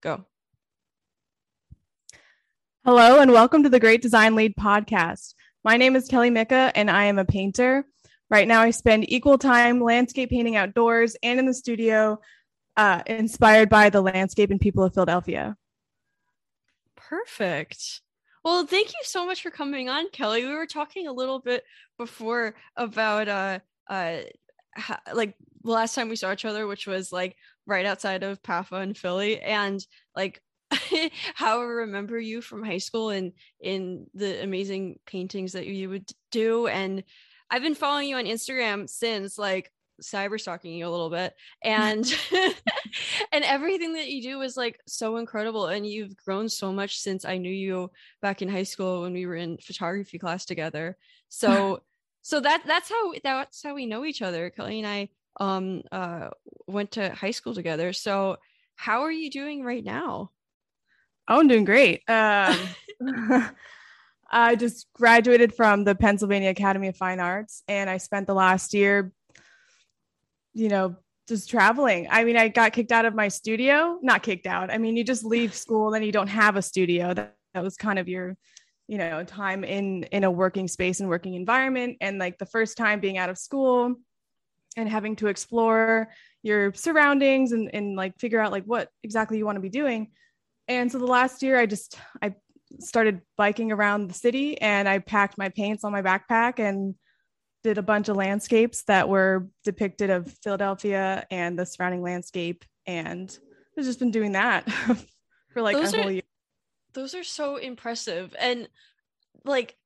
Go. Hello, and welcome to the Great Design Lead podcast. My name is Kelly Micca, and I am a painter. Right now, I spend equal time landscape painting outdoors and in the studio, uh, inspired by the landscape and people of Philadelphia. Perfect. Well, thank you so much for coming on, Kelly. We were talking a little bit before about uh uh ha- like the last time we saw each other, which was like right outside of PAFA in Philly, and like how I remember you from high school and in the amazing paintings that you would do. And I've been following you on Instagram since like cyber stalking you a little bit and and everything that you do is like so incredible and you've grown so much since i knew you back in high school when we were in photography class together so so that that's how that's how we know each other kelly and i um uh went to high school together so how are you doing right now Oh, I'm doing great. Um, I just graduated from the Pennsylvania Academy of Fine Arts, and I spent the last year, you know, just traveling. I mean, I got kicked out of my studio, not kicked out. I mean, you just leave school, and you don't have a studio. That, that was kind of your, you know, time in in a working space and working environment. And like the first time being out of school and having to explore your surroundings and, and like figure out like what exactly you want to be doing and so the last year, I just I started biking around the city, and I packed my paints on my backpack and did a bunch of landscapes that were depicted of Philadelphia and the surrounding landscape, and I've just been doing that for like those a whole are, year. Those are so impressive, and like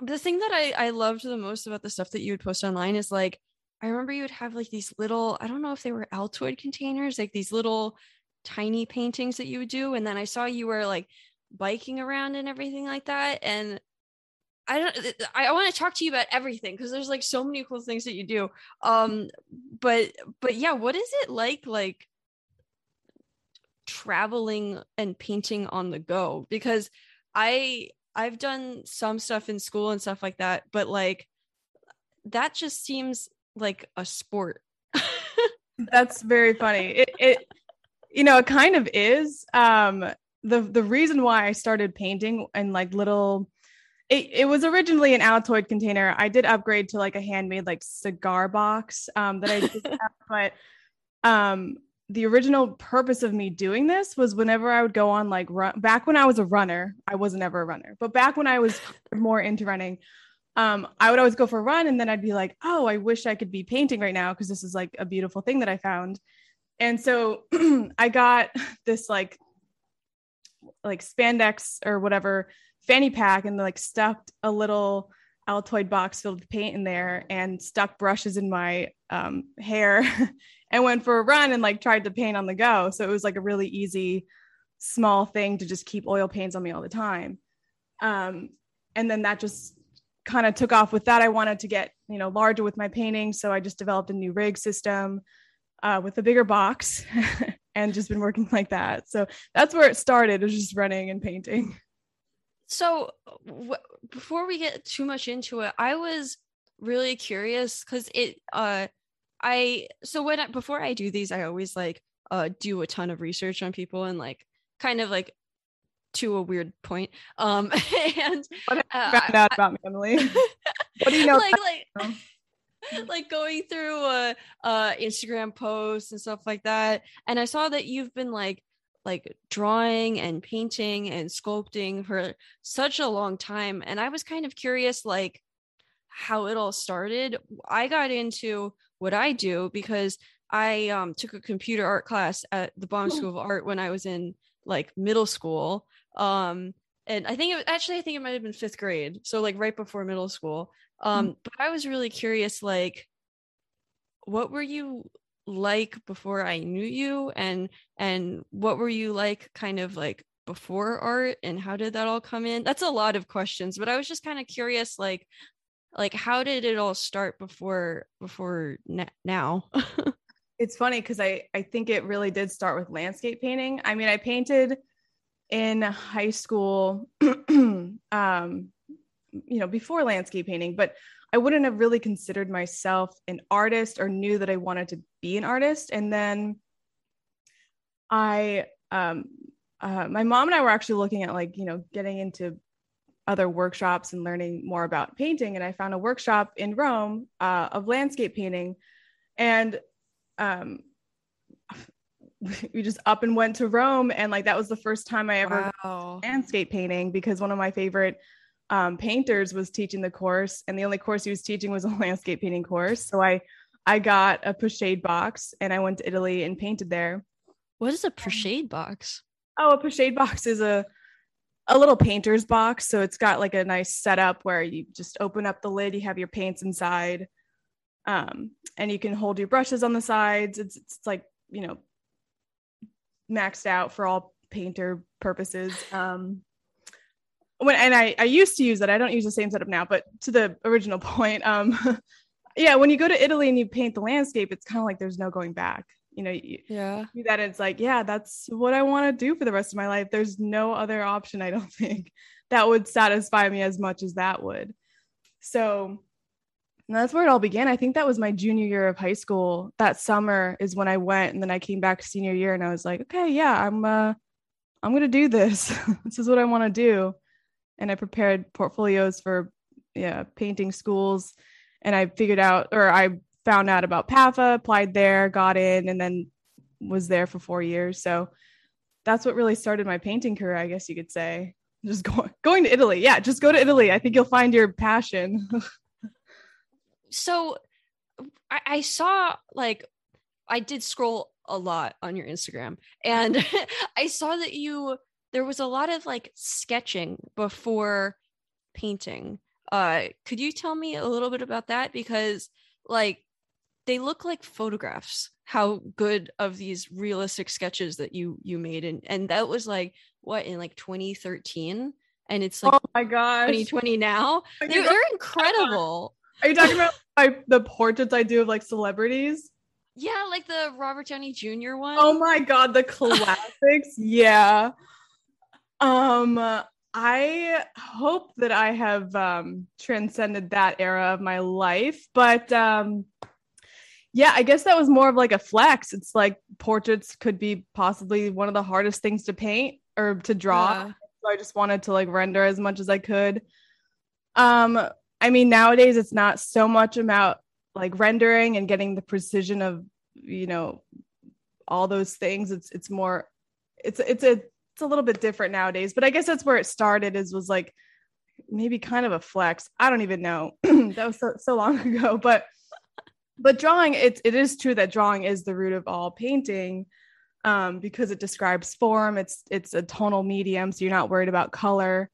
the thing that I I loved the most about the stuff that you would post online is like I remember you would have like these little I don't know if they were Altoid containers, like these little tiny paintings that you would do. And then i saw you were like biking around and everything like that. And i don't i want to talk to you about everything because there's like so many cool things that you do. Um but but yeah what is it like like traveling and painting on the go because i i've done some stuff in school and stuff like that but like that just seems like a sport that's very funny it, it you know, it kind of is. Um, the the reason why I started painting and like little it, it was originally an Altoid container. I did upgrade to like a handmade like cigar box um, that I did have, but um, the original purpose of me doing this was whenever I would go on like run back when I was a runner, I wasn't ever a runner, but back when I was more into running, um, I would always go for a run and then I'd be like, oh, I wish I could be painting right now because this is like a beautiful thing that I found. And so I got this like like spandex or whatever fanny pack and like stuffed a little Altoid box filled with paint in there and stuck brushes in my um, hair and went for a run and like tried to paint on the go. So it was like a really easy, small thing to just keep oil paints on me all the time. Um, and then that just kind of took off with that. I wanted to get, you know, larger with my painting. So I just developed a new rig system uh, with a bigger box and just been working like that. So that's where it started, it was just running and painting. So w- before we get too much into it, I was really curious because it, uh, I, so when I, before I do these, I always like, uh, do a ton of research on people and like kind of like to a weird point. Um, and what uh, found out about me, Emily? what do you know? Like, like, like going through uh uh Instagram posts and stuff like that. And I saw that you've been like like drawing and painting and sculpting for such a long time. And I was kind of curious like how it all started. I got into what I do because I um, took a computer art class at the Baum School of Art when I was in like middle school. Um, and I think it was, actually I think it might have been fifth grade, so like right before middle school. Um, mm. but I was really curious, like, what were you like before I knew you, and and what were you like, kind of like before art, and how did that all come in? That's a lot of questions, but I was just kind of curious, like, like how did it all start before before now? it's funny because I I think it really did start with landscape painting. I mean, I painted in high school um you know, before landscape painting, but I wouldn't have really considered myself an artist or knew that I wanted to be an artist. And then I um, uh, my mom and I were actually looking at like, you know, getting into other workshops and learning more about painting. And I found a workshop in Rome uh, of landscape painting. And um, we just up and went to Rome. And like that was the first time I ever Wow. landscape painting because one of my favorite um, painters was teaching the course. And the only course he was teaching was a landscape painting course. So I I got a pochade box and I went to Italy and painted there. What is a pochade box? Oh, a pochade box is a a little painter's box. So it's got like a nice setup where you just open up the lid, you have your paints inside, um, and you can hold your brushes on the sides. It's it's like you know maxed out for all painter purposes. Um, when and I I used to use it. I don't use the same setup now, but to the original point, um, yeah, when you go to Italy and you paint the landscape, it's kind of like there's no going back. You know, you, Yeah. that it's like yeah that's what i want to do for the rest of my life. There's no other option i don't think that would satisfy me as much as that would. So and that's where it all began. I think that was my junior year of high school. That summer is when i went and then i came back senior year and i was like okay yeah i'm uh i'm gonna do this. This is what i want to do. And i prepared portfolios for yeah painting schools and i figured out or i found out about PAFA, applied there, got in, and then was there for four years. So that's what really started my painting career, I guess you could say. Just going going to Italy. Yeah, just go to Italy. I think you'll find your passion. So I, I saw like I did scroll a lot on your Instagram and I saw that you there was a lot of like sketching before painting. Uh could you tell me a little bit about that? Because like they look like photographs how good of these realistic sketches that you you made. And and that was like what in like 2013 and it's like oh my god 2020 now? They're, you, they're incredible. Are you talking about my, the portraits I do of like celebrities? yeah like the robert downey jr one. Oh my god, the classics. yeah. Um I hope that I have um transcended that era of my life, but um yeah, I guess that was more of like a flex. It's like portraits could be possibly one of the hardest things to paint or to draw. Yeah. So I just wanted to like render as much as I could. Um I mean nowadays it's not so much about like rendering and getting the precision of you know all those things it's it's more it's it's a it's a little bit different nowadays but i guess that's where it started is was like maybe kind of a flex i don't even know that was so, so long ago but but drawing it, it is true that drawing is the root of all painting um, because it describes form. It's it's a tonal medium so you're not worried about color.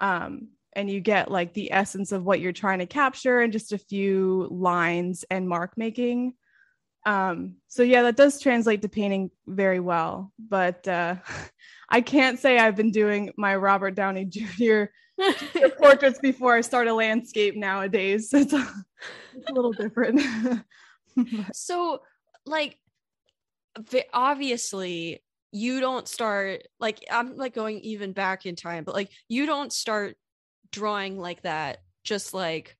Um, and you get like the essence of what you're trying to capture in just a few lines and mark making. Um, so yeah that does translate to painting very well. But uh, i can't say i've been doing my robert downey jr portraits before i start a landscape nowadays. It's a, it's a little different. So like obviously you don't start like i'm like going even back in time but like you don't start drawing like that just like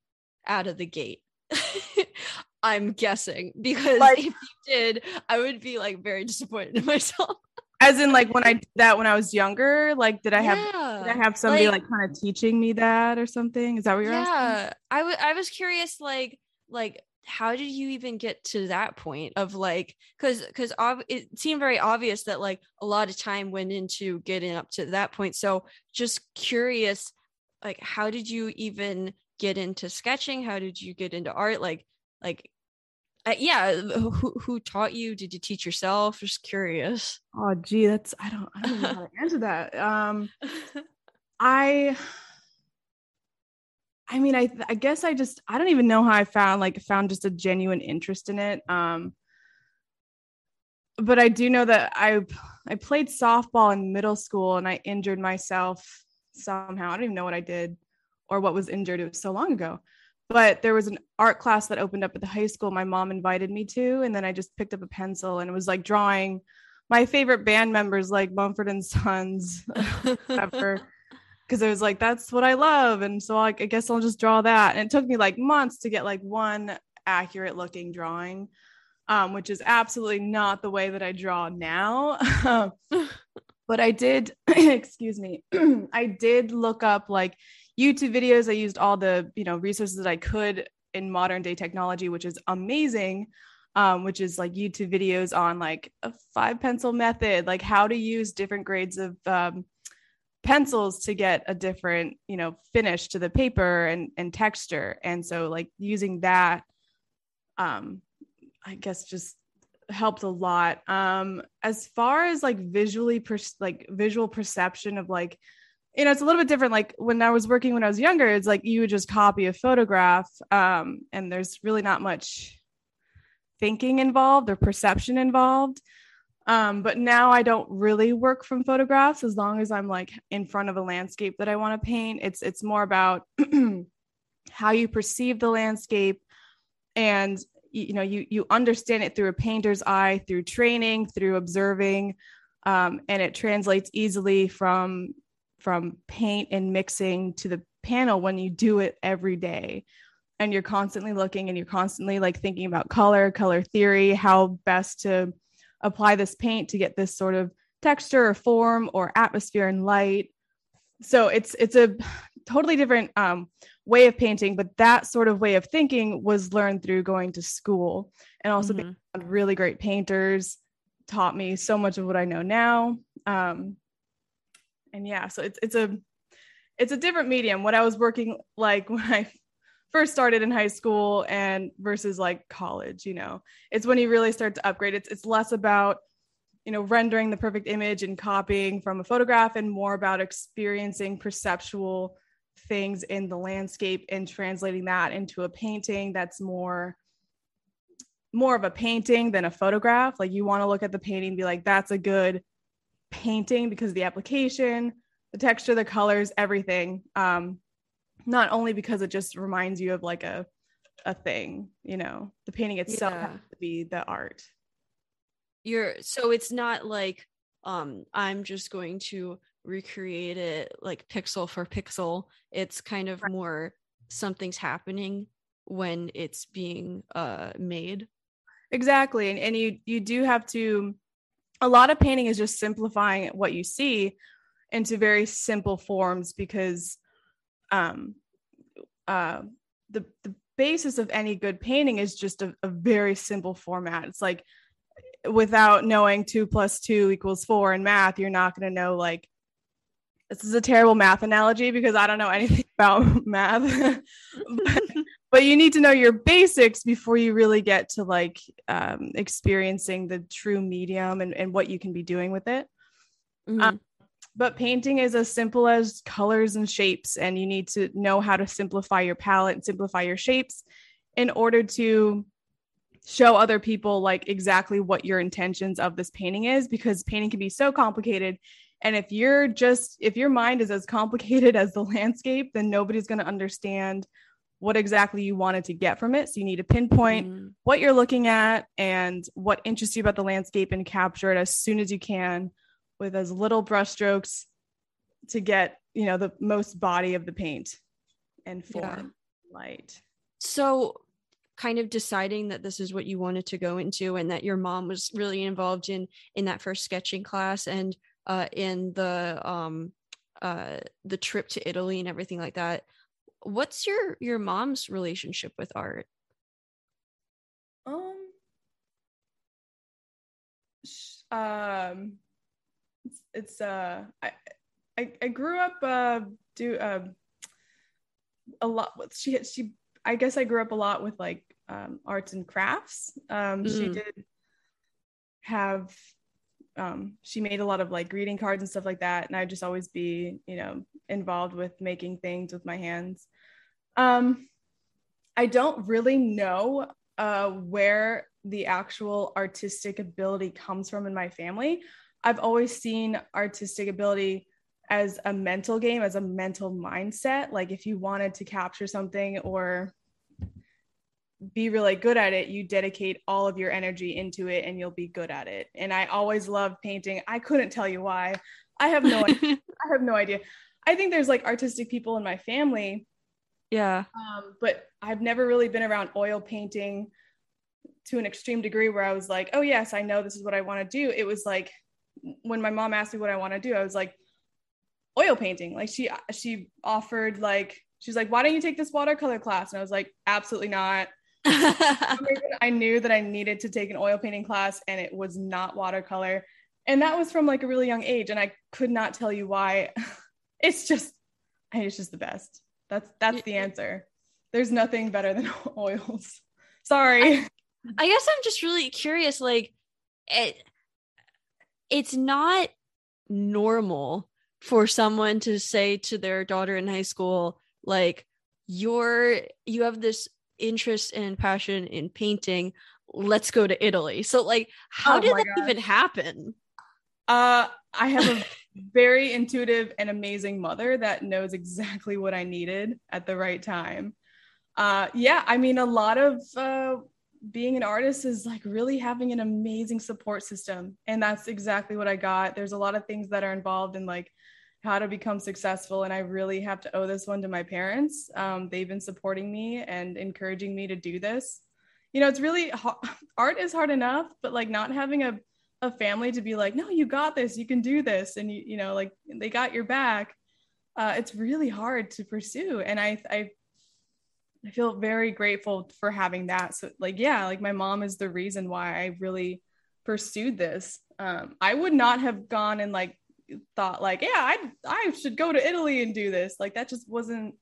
out of the gate i'm guessing because Like- if you did i would be like very disappointed in myself as in like when i did that when i was younger like did i have yeah. did i have somebody like- like, kind of teaching me that or something? Is that what you're asking? Yeah i wa- I was curious like like how did you even get to that point of like because because ob- it seemed very obvious that like a lot of time went into getting up to that point. So just curious like how did you even get into sketching? How did you get into art? Like like uh, yeah who, who taught you did you teach yourself just curious oh gee that's i don't i don't know how to answer that um I I mean I I guess I just I don't even know how I found like found just a genuine interest in it. Um but I do know that I I played softball in middle school and I injured myself somehow. I don't even know what I did or what was injured. It was so long ago. But there was an art class that opened up at the high school my mom invited me to and then I just picked up a pencil and it was like drawing my favorite band members like Mumford and Sons because I was like, that's what I love. And so I, I guess I'll just draw that. And it took me like months to get like one accurate looking drawing, um, which is absolutely not the way that I draw now. but I did, excuse me, I did look up like YouTube videos. I used all the, you know, resources that I could in modern day technology, which is amazing. Um, which is like YouTube videos on like a five pencil method, like how to use different grades of um, pencils to get a different, you know, finish to the paper and and texture. And so like using that, um, I guess just helped a lot. Um, as far as like visually, per- like visual perception of like, you know, it's a little bit different. Like when I was working when I was younger, it's like you would just copy a photograph, um, and there's really not much thinking involved or perception involved. Um, but now I don't really work from photographs as long as I'm like in front of a landscape that I want to paint. It's it's more about how you perceive the landscape and you know you you understand it through a painter's eye through training through observing um, and it translates easily from from paint and mixing to the panel when you do it every day and you're constantly looking and you're constantly like thinking about color color theory how best to apply this paint to get this sort of texture or form or atmosphere and light so it's it's a totally different um, way of painting, but that sort of way of thinking was learned through going to school and also mm-hmm. being really great painters taught me so much of what I know now. Um, and yeah, so it's it's a it's a different medium. What I was working like when I first started in high school and versus like college, you know, it's when you really start to upgrade. It's it's less about you know rendering the perfect image and copying from a photograph and more about experiencing perceptual things in the landscape and translating that into a painting that's more more of a painting than a photograph like you want to look at the painting and be like that's a good painting because the application the texture the colors everything um not only because it just reminds you of like a a thing you know the painting itself yeah. has to be the art you're so it's not like um i'm just going to recreate it like pixel for pixel. It's kind of more something's happening when it's being uh made. Exactly. And and you you do have to a lot of painting is just simplifying what you see into very simple forms because um uh the the basis of any good painting is just a, a very simple format. It's like without knowing two plus two equals four in math, you're not going to know like this is a terrible math analogy because I don't know anything about math, but, but, you need to know your basics before you really get to like um, experiencing the true medium and, and what you can be doing with it. Mm-hmm. Um, but painting is as simple as colors and shapes, and you need to know how to simplify your palette and simplify your shapes in order to show other people like exactly what your intentions of this painting is because painting can be so complicated and if you're just, if your mind is as complicated as the landscape, then nobody's going to understand what exactly you wanted to get from it. So you need to pinpoint mm. what you're looking at and what interests you about the landscape and capture it as soon as you can with as little brushstrokes to get, you know, the most body of the paint and form yeah. light. So kind of deciding that this is what you wanted to go into and that your mom was really involved in in that first sketching class and uh, in the um, uh, the trip to Italy and everything like that. What's your your mom's relationship with art? Um, um, it's, it's uh, I, I I grew up uh do uh a lot with she she I guess I grew up a lot with like um arts and crafts. Um, mm. she did have um, she made a lot of like greeting cards and stuff like that. And I'd just always be, you know, involved with making things with my hands. Um, I don't really know uh, where the actual artistic ability comes from in my family. I've always seen artistic ability as a mental game, as a mental mindset. Like if you wanted to capture something or be really good at it, you dedicate all of your energy into it and you'll be good at it. And I always loved painting. I couldn't tell you why. I have no idea. I have no idea. I think there's like artistic people in my family. Yeah. Um, but I've never really been around oil painting to an extreme degree where I was like, oh yes, I know this is what I want to do. It was like when my mom asked me what I want to do, I was like, oil painting. Like she she offered like she's like, why don't you take this watercolor class? And I was like, absolutely not. I knew that I needed to take an oil painting class and it was not watercolor. And that was from like a really young age. And I could not tell you why. It's just, it's just the best. That's that's the answer. There's nothing better than oils. Sorry. I, I guess I'm just really curious. Like, it, it's not normal for someone to say to their daughter in high school, like, you're you have this interest and passion in painting let's go to italy. So like how oh did that even happen? Uh i have a very intuitive and amazing mother that knows exactly what i needed at the right time. Uh yeah i mean a lot of uh being an artist is like really having an amazing support system and that's exactly what i got. There's a lot of things that are involved in like how to become successful. And I really have to owe this one to my parents. Um, they've been supporting me and encouraging me to do this. You know, it's really art is hard enough, but like not having a, a family to be like, no, you got this, you can do this. And you, you know, like they got your back. Uh, it's really hard to pursue. And I, I, I feel very grateful for having that. So like, yeah, like my mom is the reason why I really pursued this. Um, I would not have gone and like thought like, yeah, I I should go to Italy and do this. Like that just wasn't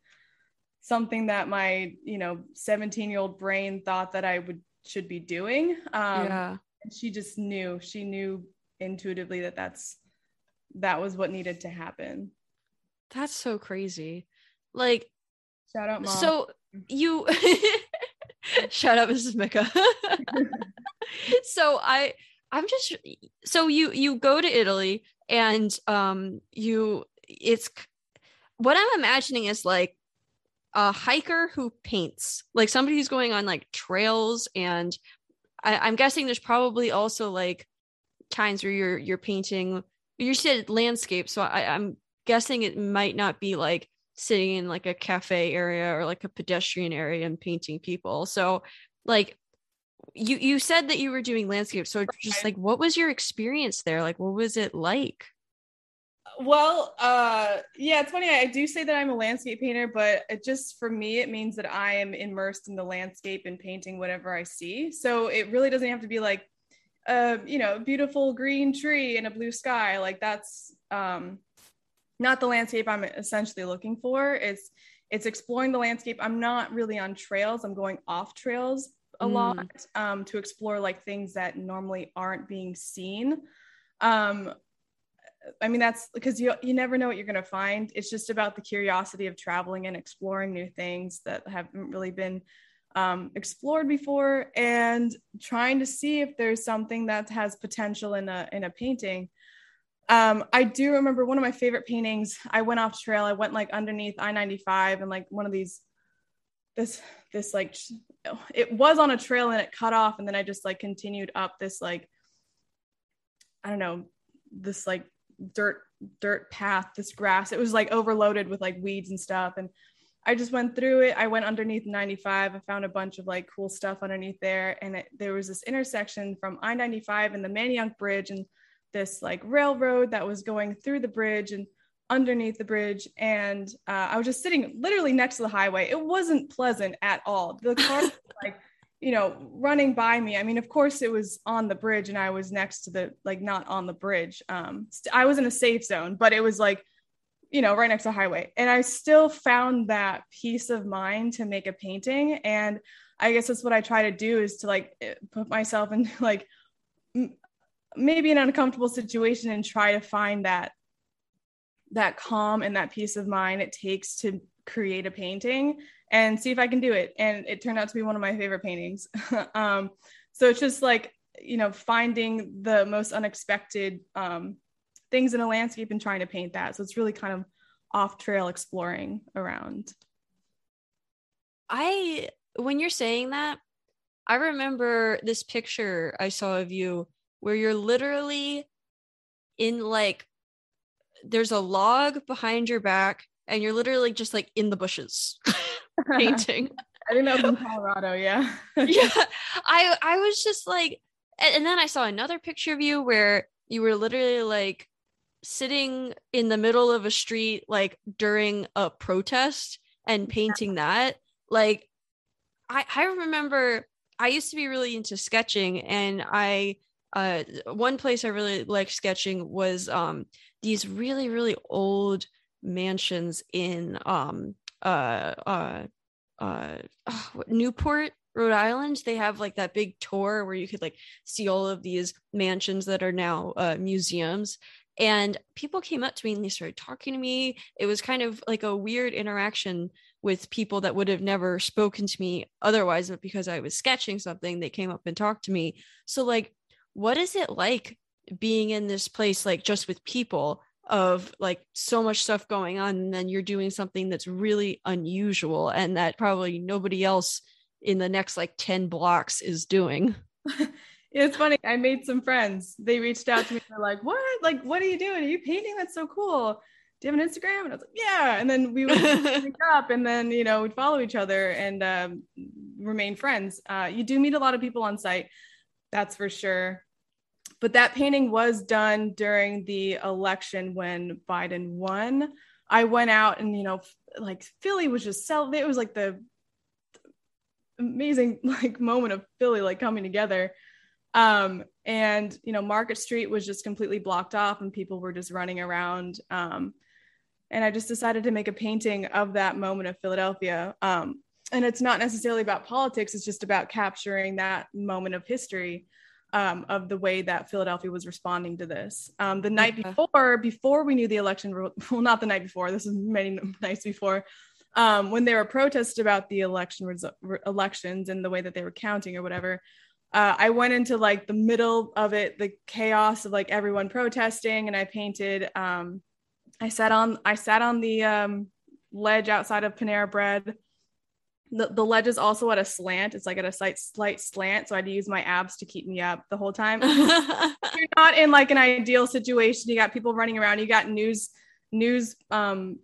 something that my, you know, 17-year-old brain thought that I would should be doing. Um yeah. she just knew. She knew intuitively that that's that was what needed to happen. That's so crazy. Like shout out mom. So you shout out Mrs. Micca. so I I'm just so you you go to Italy and um you it's what i'm imagining is like a hiker who paints like somebody who's going on like trails and I, I'm guessing there's probably also like times where you're you're painting you said landscape so I, i'm guessing it might not be like sitting in like a cafe area or like a pedestrian area and painting people. So like you you said that you were doing landscape so just like what was your experience there? Like what was it like? Well uh yeah it's funny i do say that i'm a landscape painter but it just for me it means that i am immersed in the landscape and painting whatever i see. So it really doesn't have to be like a you know beautiful green tree and a blue sky like that's um not the landscape i'm essentially looking for. It's it's exploring the landscape. I'm not really on trails i'm going off trails a mm. lot um, to explore like things that normally aren't being seen. Um, I mean, that's because you you never know what you're gonna find. It's just about the curiosity of traveling and exploring new things that haven't really been um, explored before, and trying to see if there's something that has potential in a in a painting. Um, I do remember one of my favorite paintings. I went off trail. I went like underneath I-95 and like one of these this this like it was on a trail and it cut off and then i just like continued up this like i don't know this like dirt dirt path this grass. It was like overloaded with like weeds and stuff and i just went through it. I went underneath 95 i found a bunch of like cool stuff underneath there and it, there was this intersection from i-95 and the manayunk bridge and this like railroad that was going through the bridge and underneath the bridge and uh, I was just sitting literally next to the highway. It wasn't pleasant at all. The car like, you know, running by me. I mean, of course it was on the bridge and I was next to the like not on the bridge. Um st- I was in a safe zone, but it was like you know, right next to the highway. And I still found that peace of mind to make a painting and I guess that's what I try to do is to like eh, put myself in like m- maybe an uncomfortable situation and try to find that that calm and that peace of mind it takes to create a painting and see if I can do it. And it turned out to be one of my favorite paintings. um, so it's just like, you know, finding the most unexpected um, things in a landscape and trying to paint that. So it's really kind of off trail exploring around. I, when you're saying that, I remember this picture I saw of you where you're literally in like there's a log behind your back and you're literally just like in the bushes painting. I didn't know in Colorado, yeah. yeah. I I was just like and, and then I saw another picture of you where you were literally like sitting in the middle of a street like during a protest and painting that like i i remember i used to be really into sketching and i uh one place i really liked sketching was um these really really old mansions in um uh uh uh Newport Rhode Island, they have like that big tour where you could like see all of these mansions that are now uh, museums. And people came up to me and they started talking to me. It was kind of like a weird interaction with people that would have never spoken to me otherwise, but because I was sketching something, they came up and talked to me. So, like, what is it like being in this place, like just with people of like so much stuff going on, and then you're doing something that's really unusual and that probably nobody else in the next like 10 blocks is doing. it's funny. I made some friends. They reached out to me. They're like, "What? Like, what are you doing? Are you painting? That's so cool. Do you have an Instagram?" And I was like, "Yeah." And then we would pick up, and then you know we'd follow each other and um, remain friends. Uh, you do meet a lot of people on site, that's for sure. But that painting was done during the election when Biden won. I went out and you know, like Philly was just sell. It was like the amazing like moment of Philly like coming together. Um, and you know, Market Street was just completely blocked off and people were just running around. Um, and I just decided to make a painting of that moment of Philadelphia. Um, and it's not necessarily about politics, it's just about capturing that moment of history. Um, of the way that Philadelphia was responding to this. Um, the night before, before we knew the election, well, not the night before, this is many nights before, um, when they were protested about the election resu- elections and the way that they were counting or whatever. Uh, I went into like the middle of it, the chaos of like everyone protesting, and I painted. Um, I sat on I sat on the um, ledge outside of Panera Bread. The, the ledge is also at a slant. It's like at a slight slight slant, so I had to use my abs to keep me up the whole time. You're not in like an ideal situation. You got people running around. You got news news um,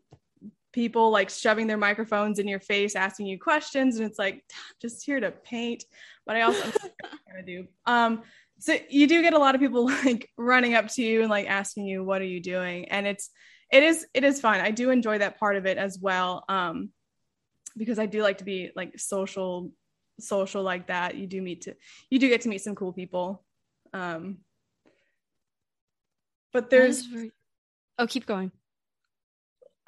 people like shoving their microphones in your face, asking you questions, and it's like just here to paint. But I also do. Um, so you do get a lot of people like running up to you and like asking you, "What are you doing?" And it's it is it is fun. I do enjoy that part of it as well. Um, because I do like to be like social social like that. You do meet to you do get to meet some cool people. Um, but there's very... oh keep going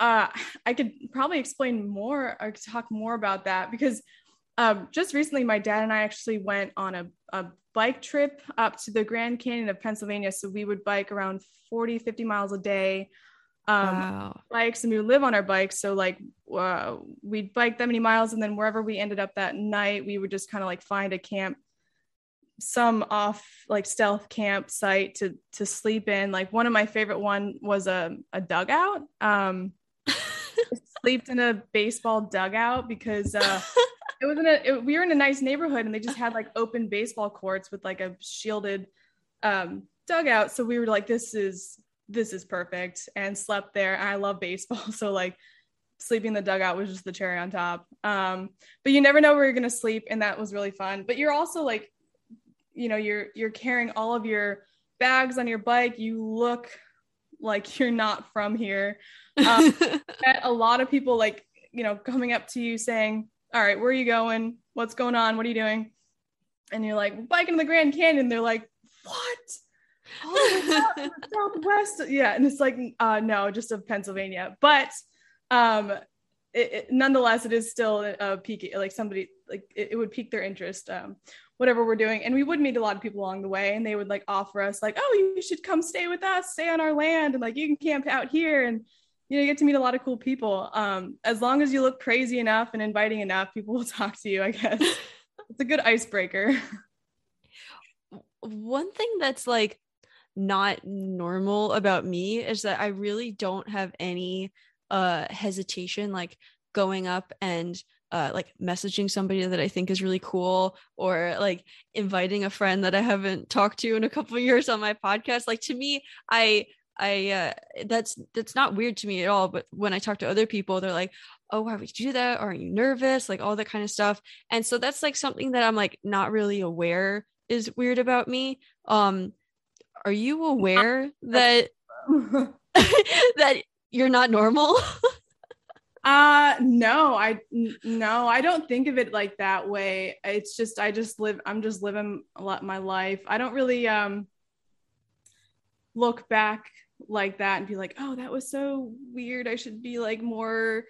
uh, I could probably explain more or talk more about that because um, just recently, my dad and I actually went on a, a bike trip up to the Grand Canyon of Pennsylvania. So we would bike around 40, 50 miles a day. Um, wow. Bikes and we would live on our bikes. So, like, uh, we'd bike that many miles, and then wherever we ended up that night, we would just kind of like find a camp some off like stealth campsite to to sleep in like one of my favorite one was a, a dugout um slept in a baseball dugout because uh, it was in a it, we were in a nice neighborhood and they just had like open baseball courts with like a shielded um, dugout. So we were like, this is this is perfect, and slept there. I love baseball, so like sleeping in the dugout was just the cherry on top. Um, but you never know where you're gonna sleep, and that was really fun. But you're also like, you know, you're you're carrying all of your bags on your bike. You look like you're not from here. Um, a lot of people like, you know, coming up to you saying, all right, where are you going? What's going on? What are you doing? And you're like, biking the Grand Canyon. They're like, what? Oh Southwest. Yeah. And it's like, uh, no, just of Pennsylvania. But um, it, it, nonetheless, it is still a peak, like somebody, like it, it would pique their interest. Um, whatever we're doing. And we would meet a lot of people along the way and they would like offer us like, oh, you should come stay with us, stay on our land and like you can camp out here and you know, you get to meet a lot of cool people. Um, as long as you look crazy enough and inviting enough, people will talk to you, I guess. it's a good icebreaker. One thing that's like not normal about me is that I really don't have any uh hesitation like going up and uh, like messaging somebody that I think is really cool or like inviting a friend that I haven't talked to in a couple years on my podcast. Like to me, I I uh, that's that's not weird to me at all. But when I talk to other people, they're like, "Oh, why would you do that? Or are you nervous?" Like all that kind of stuff. And so that's like something that I'm like not really aware is weird about me. Um, are you aware that that you're not normal? uh no i n- no i don't think of it like that way. It's just i just live i'm just living a lot my life. I don't really um look back like that and be like oh that was so weird. I should be like more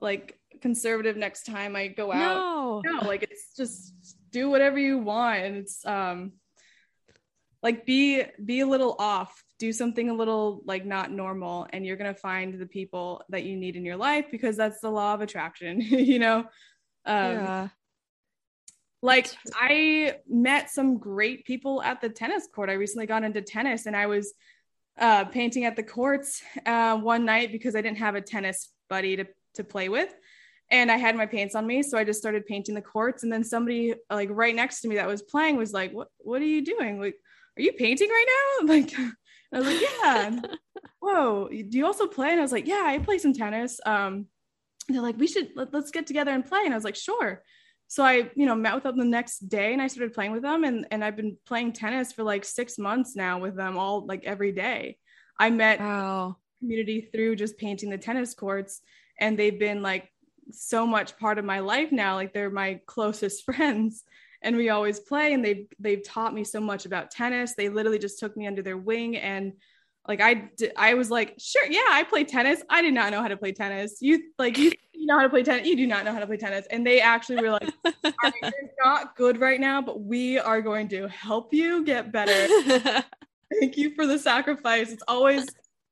like conservative next time i go out. No, no like it's just do whatever you want and it's um like be be a little off do something a little like not normal and you're going to find the people that you need in your life because that's the law of attraction you know um yeah. like i met some great people at the tennis court i recently got into tennis and i was uh painting at the courts uh one night because i didn't have a tennis buddy to to play with and I had my paints on me, so I just started painting the courts. And then somebody like right next to me that was playing was like, "What? What are you doing? Like, are you painting right now?" Like, I was like, "Yeah." Whoa, do you also play? And I was like, "Yeah, I play some tennis." Um, they're like, "We should let, let's get together and play." And I was like, "Sure." So I, you know, met with them the next day, and I started playing with them, and and I've been playing tennis for like six months now with them all like every day. I met Wow. community through just painting the tennis courts and they've been like so much part of my life now like they're my closest friends and we always play and they've they've taught me so much about tennis. They literally just took me under their wing and like I I was like sure yeah I play tennis. I did not know how to play tennis. You like you, you know how to play tennis. You do not know how to play tennis. And they actually were like "All right, you're not good right now but we are going to help you get better. Thank you for the sacrifice. It's always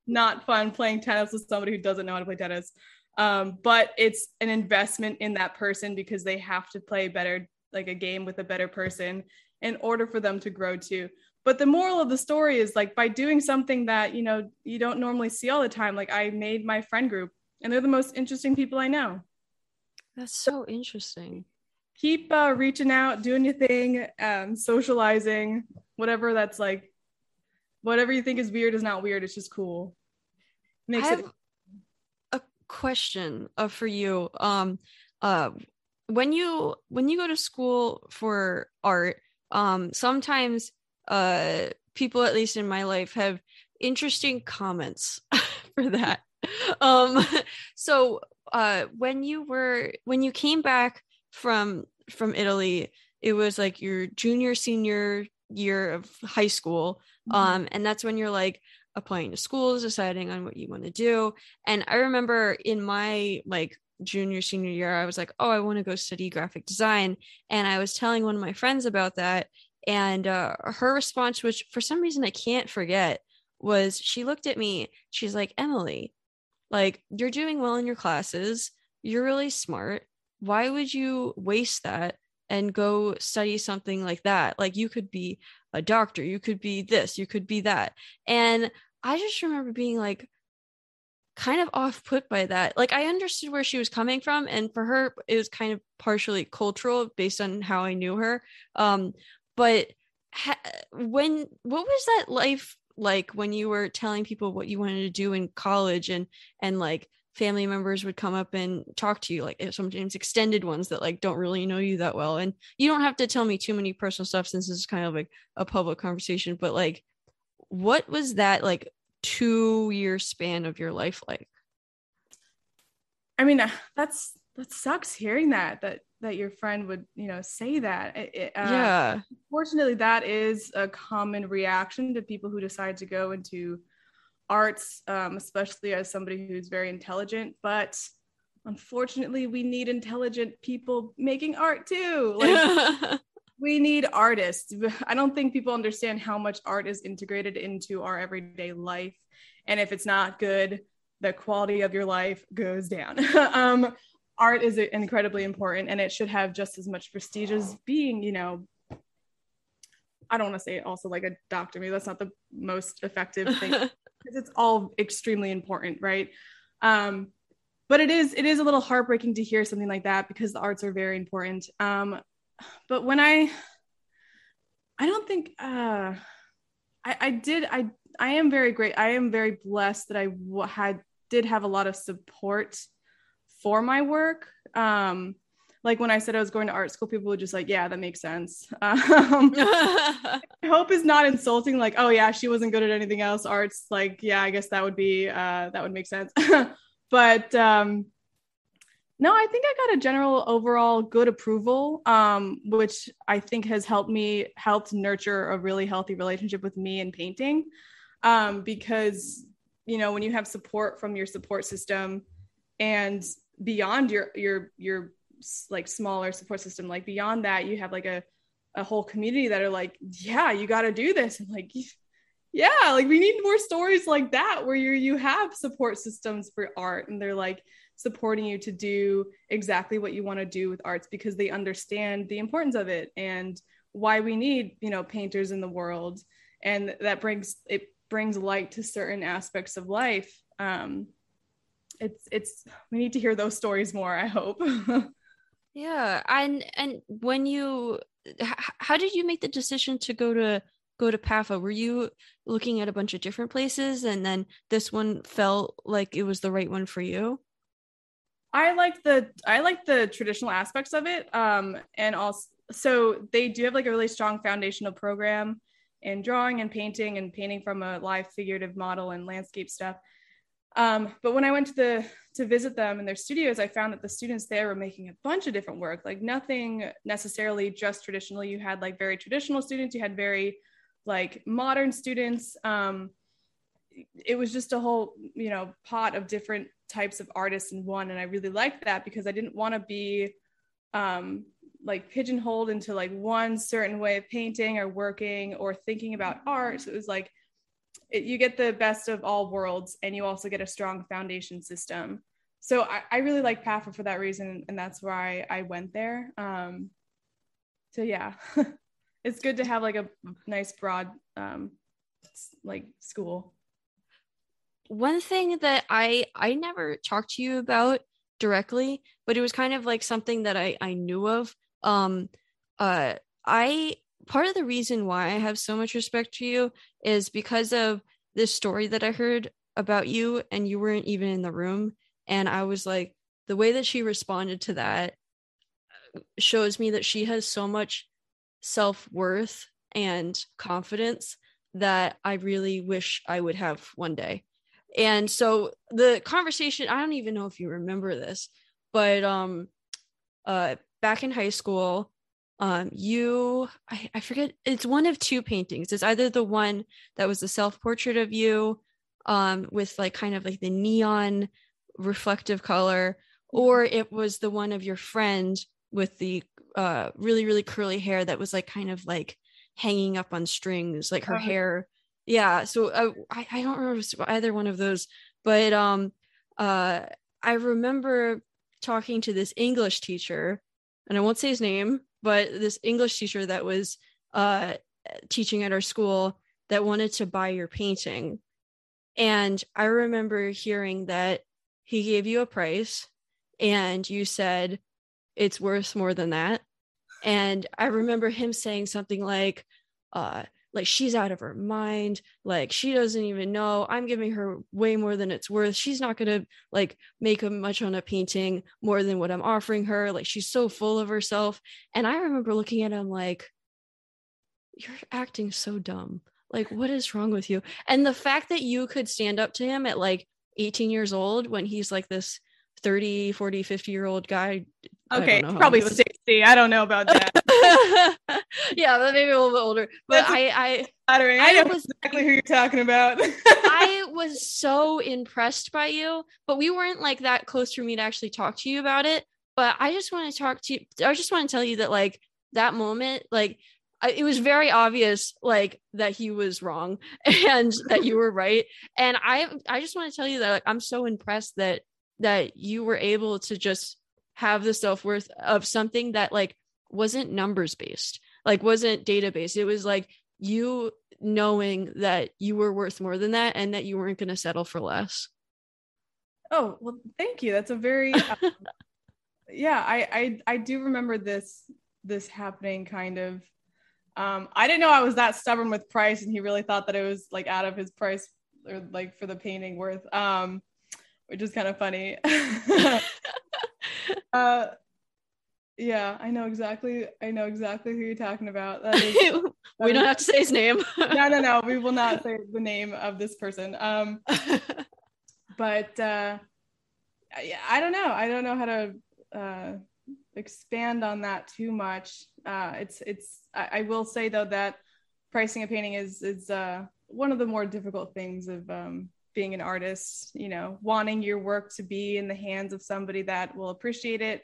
not fun playing tennis with somebody who doesn't know how to play tennis. Um, but it's an investment in that person because they have to play better, like a game with a better person in order for them to grow too. But the moral of the story is like by doing something that, you know, you don't normally see all the time, like I made my friend group and they're the most interesting people I know. That's so interesting. Keep uh, reaching out, doing your thing, um, socializing, whatever that's like, whatever you think is weird is not weird. It's just cool. Makes I it a question uh, for you. Um, uh, when you when you go to school for art, um, sometimes uh, people, at least in my life, have interesting comments for that. Um, so uh, when you were when you came back from from Italy, it was like your junior senior year of high school Mhm. um and that's when you're like applying to schools deciding on what you want to do and i remember in my like junior senior year i was like oh i want to go study graphic design. And i was telling one of my friends about that and uh, her response which for some reason i can't forget was she looked at me she's like emily like you're doing well in your classes you're really smart why would you waste that and go study something like that? Like you could be a doctor you could be this you could be that. And i just remember being like kind of off put by that. Like i understood where she was coming from and for her it was kind of partially cultural based on how i knew her. Um but ha- when what was that life like when you were telling people what you wanted to do in college and and like family members would come up and talk to you like sometimes extended ones that like don't really know you that well? And you don't have to tell me too many personal stuff since this is kind of like a public conversation but like what was that like two year span of your life like I mean, uh, that's that sucks hearing that that that your friend would you know say that. It- it, uh, yeah Fortunately, that is a common reaction to people who decide to go into arts, um, especially as somebody who's very intelligent. But unfortunately, we need intelligent people making art too. Like, we need artists. I don't think people understand how much art is integrated into our everyday life. And if it's not good, the quality of your life goes down. um, art is incredibly important and it should have just as much prestige as being, you know, I don't want to say also like a doctor. Maybe that's not the most effective thing because it's all extremely important, right? Um, but it is it is a little heartbreaking to hear something like that because the arts are very important. Um, but when I I don't think uh I I did I I am very great. I am very blessed that I w- had did have a lot of support for my work. Um like when I said I was going to art school, people were just like, yeah, that makes sense. Um, I hope is not insulting. Like, oh yeah, she wasn't good at anything else. Arts, like, yeah, I guess that would be uh, that would make sense. but um, no, I think I got a general overall good approval, um, which I think has helped me helped nurture a really healthy relationship with me and painting. Um, because you know when you have support from your support system and beyond your your your like smaller support system like beyond that you have like a a whole community that are like yeah you got to do this and like yeah like we need more stories like that where you you have support systems for art and they're like supporting you to do exactly what you want to do with arts because they understand the importance of it and why we need you know painters in the world and that brings it brings light to certain aspects of life um it's it's we need to hear those stories more i hope yeah and and when you how did you make the decision to go to go to PAFA? Were you looking at a bunch of different places and then this one felt like it was the right one for you? I like the I like the traditional aspects of it. Um and also so they do have like a really strong foundational program in drawing and painting and painting from a live figurative model and landscape stuff. Um, but when I went to the to visit them in their studios, I found that the students there were making a bunch of different work, like nothing necessarily just traditional. You had like very traditional students, you had very like modern students. Um, it was just a whole, you know, pot of different types of artists in one. And I really liked that because I didn't want to be um, like pigeonholed into like one certain way of painting or working or thinking about art. So it was like it, you get the best of all worlds and you also get a strong foundation system so i, I really like PAFA for that reason and that's why i went there um, so yeah it's good to have like a nice broad um, like school one thing that i i never talked to you about directly but it was kind of like something that i i knew of um uh i part of the reason why I have so much respect for you is because of this story that I heard about you and you weren't even in the room. And I was like, the way that she responded to that shows me that she has so much self worth and confidence that I really wish I would have one day. And so the conversation, I don't even know if you remember this, but um uh back in high school, um you I, I forget it's one of two paintings it's either the one that was the self-portrait of you um with like kind of like the neon reflective color or mm-hmm. it was the one of your friend with the uh really really curly hair that was like kind of like hanging up on strings like her uh-huh. hair yeah so uh, I, I don't remember either one of those but um uh i remember talking to this english teacher and i won't say his name but this English teacher that was uh, teaching at our school that wanted to buy your painting. And I remember hearing that he gave you a price and you said it's worth more than that. And I remember him saying something like, uh, like she's out of her mind like she doesn't even know. I'm giving her way more than it's worth. She's not going to like make a much on a painting more than what i'm offering her. Like she's so full of herself. And i remember looking at him like you're acting so dumb. Like what is wrong with you? And the fact that you could stand up to him at like 18 years old when he's like this 30 40 50 year old guy okay probably 60 i don't know about that. Yeah but maybe a little bit older. But i i I, I know was, exactly who you're talking about. I was so impressed by you but we weren't like that close for me to actually talk to you about it. But i just want to talk to you i just want to tell you that like that moment like I, it was very obvious like that he was wrong and that you were right. And i i just want to tell you that like, i'm so impressed that that you were able to just have the self-worth of something that like wasn't numbers based like wasn't database it was like you knowing that you were worth more than that and that you weren't going to settle for less. Oh well thank you. That's a very um, yeah I, I i do remember this this happening kind of. Um i didn't know i was that stubborn with price and he really thought that it was like out of his price or like for the painting worth um which is kind of funny. uh, Yeah, I know exactly. I know exactly who you're talking about. Is, we don't is- have to say his name. no, no, no. We will not say the name of this person. Um, but uh, I, I don't know. I don't know how to uh, expand on that too much. Uh, it's it's. I, I will say though that pricing a painting is is uh, one of the more difficult things of um, being an artist. You know, wanting your work to be in the hands of somebody that will appreciate it.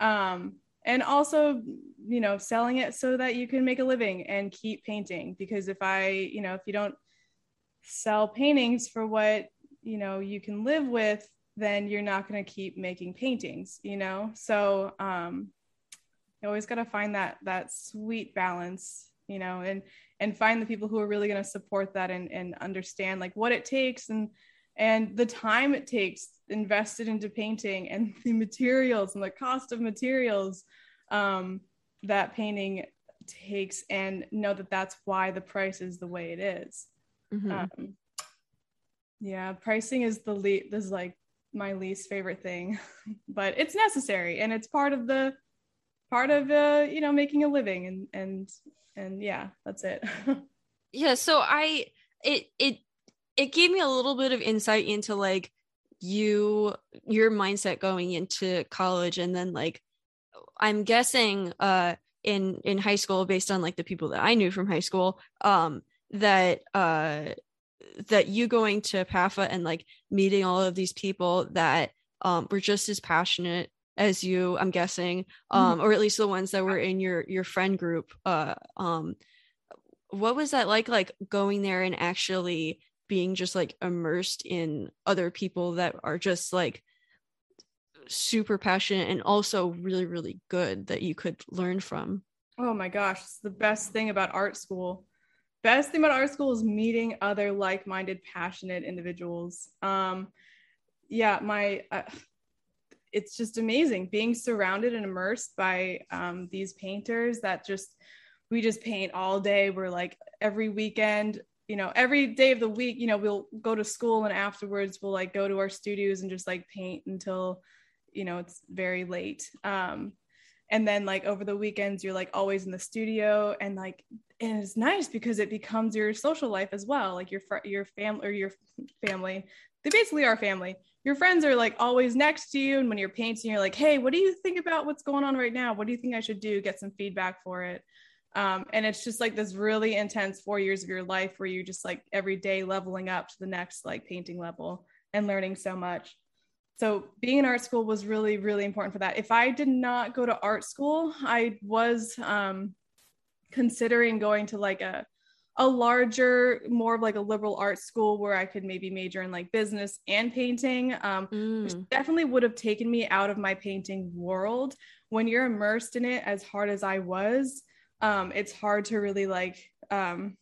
Um, and also, you know, selling it so that you can make a living and keep painting. Because if I, you know, if you don't sell paintings for what you know you can live with then you're not going to keep making paintings you know so um you always got to find that that sweet balance you know and and find the people who are really going to support that and and understand like what it takes and and the time it takes invested into painting and the materials and the cost of materials um that painting takes and know that that's why the price is the way it is Mhm. um, yeah, pricing is the le- this is like my least favorite thing, but it's necessary and it's part of the part of uh, you know making a living and and and yeah, that's it. yeah so i it it it gave me a little bit of insight into like you your mindset going into college and then like i'm guessing uh in in high school based on like the people that i knew from high school um that uh that you going to PAFA and like meeting all of these people that um were just as passionate as you i'm guessing um or at least the ones that were in your your friend group uh um what was that like like going there and actually being just like immersed in other people that are just like super passionate and also really really good that you could learn from oh my gosh, it's the best thing about art school. Best thing about art school is meeting other like-minded, passionate individuals. Um, yeah, my uh, it's just amazing being surrounded and immersed by um, these painters that just we just paint all day. We're like every weekend, you know, every day of the week, you know, we'll go to school and afterwards we'll like go to our studios and just like paint until, you know, it's very late. Um, and then like over the weekends, you're like always in the studio and like and it's nice because it becomes your social life as well. Like your fr- your family or your family, they basically are family. Your friends are like always next to you, and when you're painting, you're like, "Hey, what do you think about what's going on right now? What do you think I should do? Get some feedback for it." Um, and it's just like this really intense four years of your life where you're just like every day leveling up to the next like painting level and learning so much. So being in art school was really, really important for that. If I did not go to art school, I was um, considering going to like a a larger, more of like a liberal arts school where I could maybe major in like business and painting. Um, which Mm. definitely would have taken me out of my painting world. When you're immersed in it as hard as I was, um, it's hard to really like um,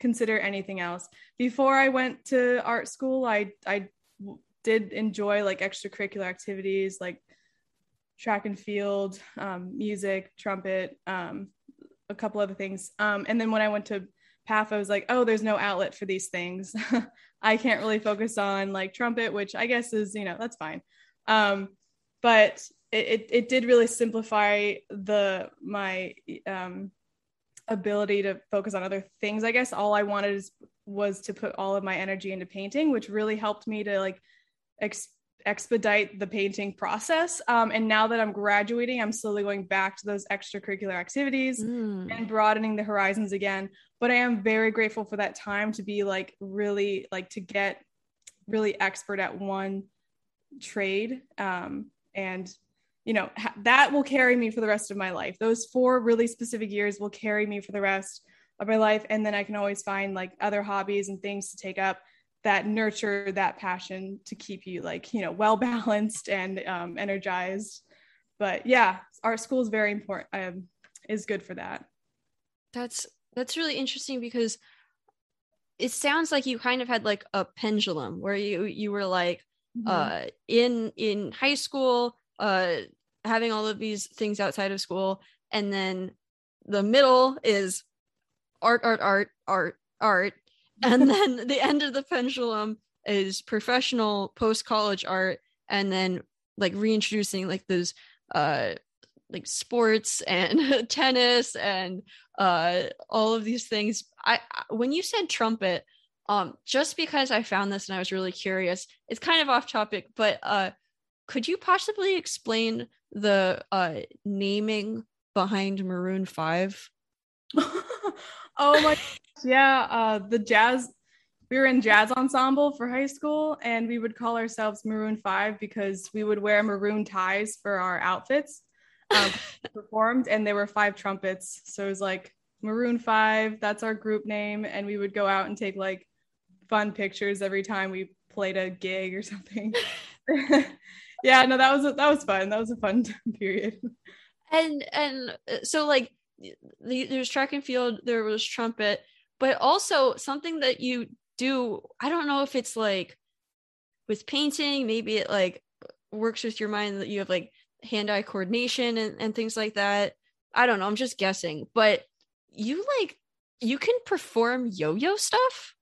consider anything else. Before I went to art school, I I did enjoy like extracurricular activities like track and field, um, music, trumpet, um, a couple other things. Um, and then when I went to PAF, I was like, oh, there's no outlet for these things. I can't really focus on like trumpet, which I guess is, you know, that's fine. Um, but it, it, it did really simplify the my um, ability to focus on other things. I guess all I wanted is, was to put all of my energy into painting, which really helped me to like expedite the painting process. Um, and now that I'm graduating, I'm slowly going back to those extracurricular activities Mm. and broadening the horizons again. But I am very grateful for that time to be like really like to get really expert at one trade. Um, and you know ha- that will carry me for the rest of my life. Those four really specific years will carry me for the rest of my life, and then I can always find like other hobbies and things to take up that nurture that passion to keep you like you know well balanced and um, energized. But yeah, art school is very important. Um, is good for that. that's that's really interesting because it sounds like you kind of had like a pendulum where you you were like Mm-hmm. uh in in high school uh having all of these things outside of school and then the middle is art art art art art and then the end of the pendulum is professional post college art and then like reintroducing like those uh like sports and tennis and uh all of these things. I when you said trumpet um just because I found this and I was really curious it's kind of off topic but uh could you possibly explain the uh naming behind Maroon 5 oh my yeah uh the jazz we were in jazz ensemble for high school and we would call ourselves maroon 5 because we would wear maroon ties for our outfits um, performed and there were five trumpets. So it was like maroon 5 that's our group name. And we would go out and take like fun pictures every time we played a gig or something. Yeah no that was a, that was fun. That was a fun period. And and uh, so like the, there's track and field there was trumpet but also something that you do i don't know if it's like with painting maybe it like works with your mind that you have like hand-eye coordination and, and things like that. I don't know i'm just guessing. But you like you can perform yo-yo stuff?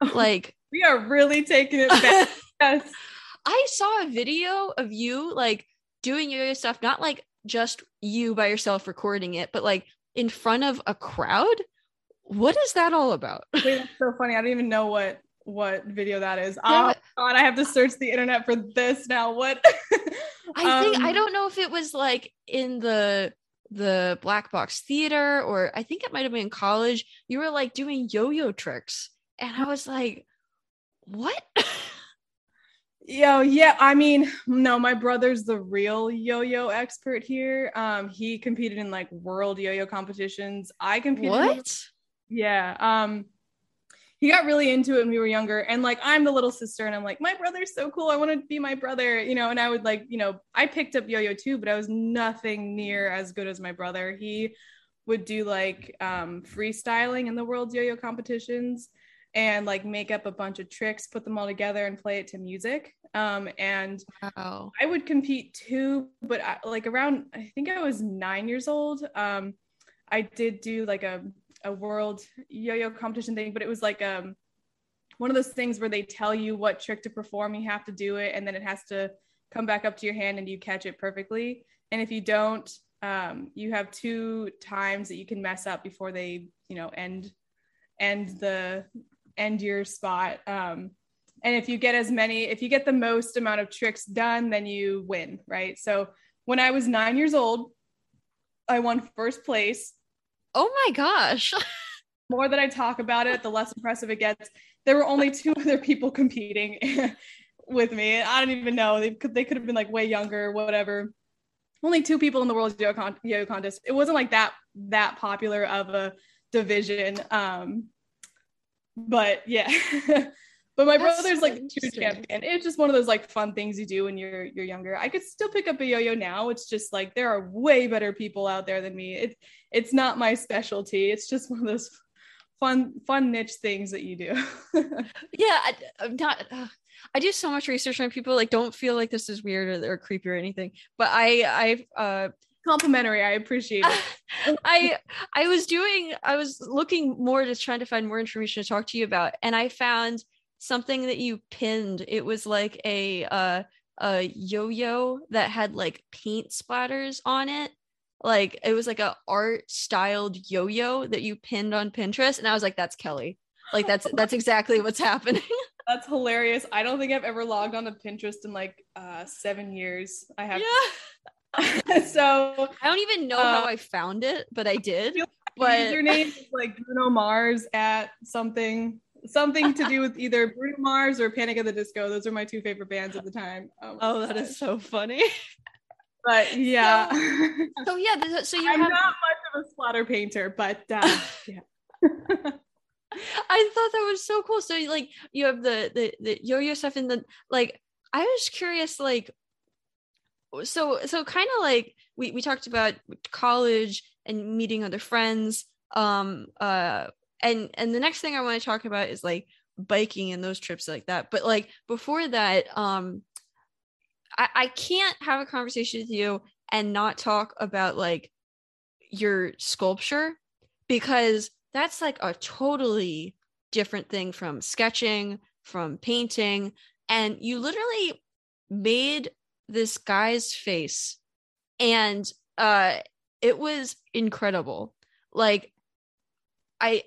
Like we are really taking it back. Yes. I saw a video of you like doing yo-yo stuff not like just you by yourself recording it but like in front of a crowd what is that all about wait that's so funny i don't even know what what video that is oh god i have to search the internet for this now what i think um, i don't know if it was like in the the black box theater or i think it might have been in college you were like doing yo-yo tricks and i was like what Yo, yeah, I mean, no, my brother's the real yo-yo expert here. Um, he competed in like world yo-yo competitions. I competed. What? Yeah. Um, he got really into it when we were younger, and like I'm the little sister, and I'm like, my brother's so cool. I want to be my brother, you know. And I would like, you know, I picked up yo-yo too, but I was nothing near as good as my brother. He would do like um, freestyling in the world yo-yo competitions and like make up a bunch of tricks, put them all together and play it to music. Um, and wow. I would compete too, but I, like around, I think I was nine years old. Um, I did do like a, a world yo-yo competition thing, but it was like um, one of those things where they tell you what trick to perform, you have to do it, and then it has to come back up to your hand and you catch it perfectly. And if you don't, um, you have two times that you can mess up before they, you know, end end the end your spot. Um, and if you get as many, if you get the most amount of tricks done, then you win, right? So when I was nine years old, I won first place. Oh my gosh. More that I talk about it, the less impressive it gets. There were only two other people competing with me. I don't even know. They could they could have been like way younger, whatever. Only two people in the world yo con- yo contest. It wasn't like that that popular of a division. Um, but yeah. But my That's brother's so like true champion. It's just one of those like fun things you do when you're you're younger. I could still pick up a yo-yo now. It's just like there are way better people out there than me. It it's not my specialty. It's just one of those fun fun niche things that you do. yeah, I, am not. Uh, I do so much research on people. Like, don't feel like this is weird or, or creepy or anything. But I I uh complimentary. I appreciate it. I I was doing I was looking more just trying to find more information to talk to you about, and I found something that you pinned. It was like a uh a yo-yo that had like paint splatters on it. Like it was like a art styled yo-yo that you pinned on Pinterest, and I was like, "That's Kelly." Like that's that's exactly what's happening. That's hilarious. I don't think I've ever logged on to Pinterest in like uh seven years. I have yeah. so I don't even know uh, how I found it, but I did. I but your name is like Bruno Mars at something something to do with either Bruno Mars or Panic at the Disco. Those are my two favorite bands at the time. Oh, oh that is so funny. But yeah. So, so yeah, so you I'm have... not much of a splatter painter, but uh, yeah. I thought that was so cool. So like you have the the, the yo-yo stuff and then like I was curious like so so kind of like we we talked about college and meeting other friends um uh and and the next thing i want to talk about is like biking and those trips like that but like before that um i i can't have a conversation with you and not talk about like your sculpture because that's like a totally different thing from sketching from painting and you literally made this guy's face and uh it was incredible. Like i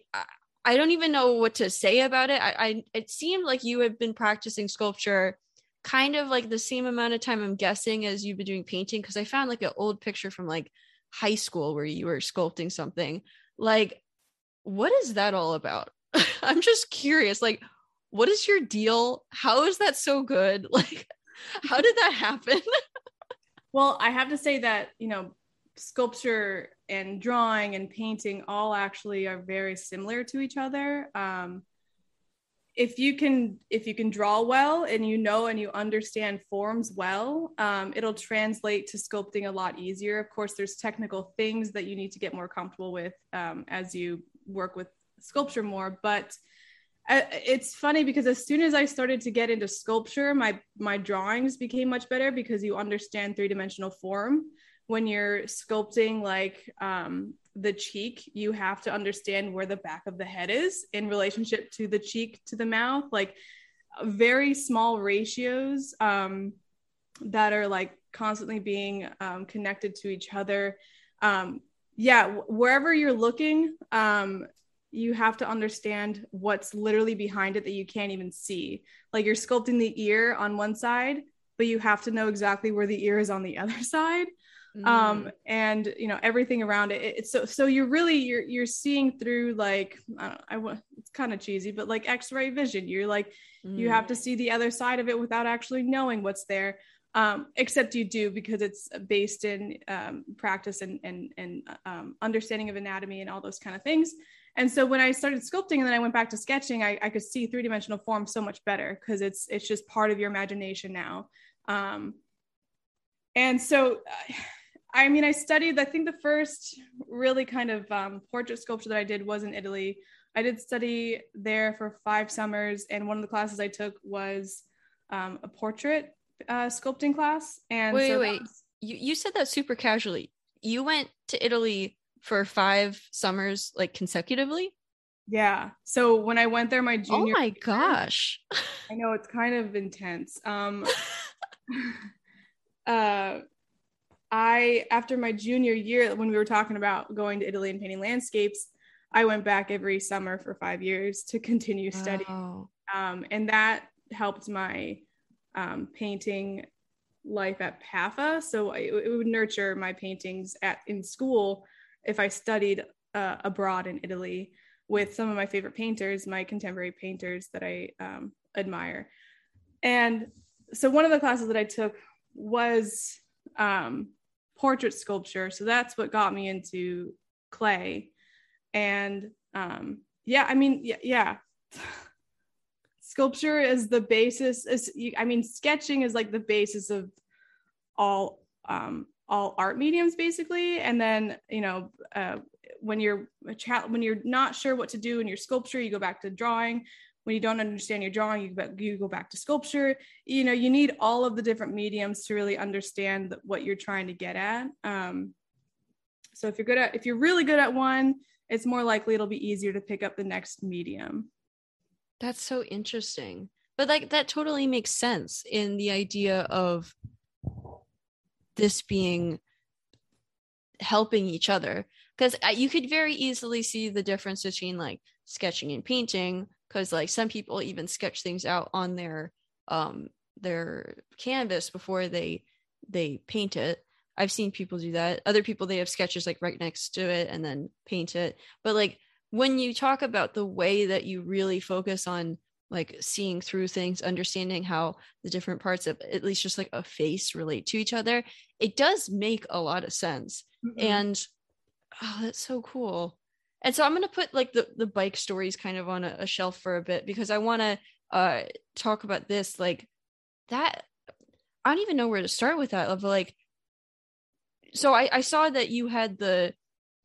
i don't even know what to say about it. I, I it seemed like you had been practicing sculpture kind of like the same amount of time i'm guessing as you've been doing painting because i found like an old picture from like high school where you were sculpting something. Like what is that all about? I'm just curious like what is your deal? How is that so good? Like how did that happen? Well i have to say that you know sculpture and drawing and painting all actually are very similar to each other. Um, if you can if you can draw well and you know and you understand forms well um, it'll translate to sculpting a lot easier. Of course there's technical things that you need to get more comfortable with um, as you work with sculpture more but uh, it's funny because as soon as i started to get into sculpture my my drawings became much better because you understand three-dimensional form when you're sculpting like um, the cheek, you have to understand where the back of the head is in relationship to the cheek to the mouth, like very small ratios um, that are like constantly being um, connected to each other. Um, yeah, wherever you're looking, um, you have to understand what's literally behind it that you can't even see. Like you're sculpting the ear on one side, but you have to know exactly where the ear is on the other side mm. um and you know everything around it it's so so you're really you're you're seeing through like i want it's kind of cheesy but like x-ray vision you're like mm. you have to see the other side of it without actually knowing what's there um, except you do because it's based in um, practice and and, and um, understanding of anatomy and all those kind of things. And so when I started sculpting and then I went back to sketching, I, I could see three dimensional form so much better because it's it's just part of your imagination now. Um, and so uh, I mean, I studied, I think the first really kind of um, portrait sculpture that I did was in Italy. I did study there for five summers, and one of the classes I took was um, a portrait uh, sculpting class. And wait, so wait, was- you, you said that super casually. You went to Italy for five summers, like consecutively? Yeah. So when I went there, my oh junior. Oh my gosh. I know it's kind of intense. Um, uh, I, after my junior year, when we were talking about going to Italy and painting landscapes, I went back every summer for five years to continue studying. Um, and that helped my um, painting life at PAFA. So it, it, would nurture my paintings at in school if I studied uh, abroad in Italy with some of my favorite painters, my contemporary painters that I um, admire. And so one of the classes that I took was um, portrait sculpture. So that's what got me into clay. And um, yeah, I mean, yeah, yeah. sculpture is the basis. Is I mean, sketching is like the basis of all um, all art mediums, basically. And then you know, uh, when you're a child, when you're not sure what to do in your sculpture, you go back to drawing when you don't understand your drawing you, go back to sculpture. You know you need all of the different mediums to really understand what you're trying to get at. Um, so if you're good at if you're really good at one it's more likely it'll be easier to pick up the next medium. That's so interesting. But like that totally makes sense in the idea of this being helping each other. Because uh, you could very easily see the difference between like sketching and painting because like some people even sketch things out on their um their canvas before they they paint it. I've seen people do that. Other people they have sketches like right next to it and then paint it. But like when you talk about the way that you really focus on like seeing through things understanding how the different parts of at least just like a face relate to each other it does make a lot of sense. Mm-hmm. and oh that's so cool and so i'm going to put like the, the bike stories kind of on a, a shelf for a bit because i want to uh talk about this like that i don't even know where to start with that of like so I, I saw that you had the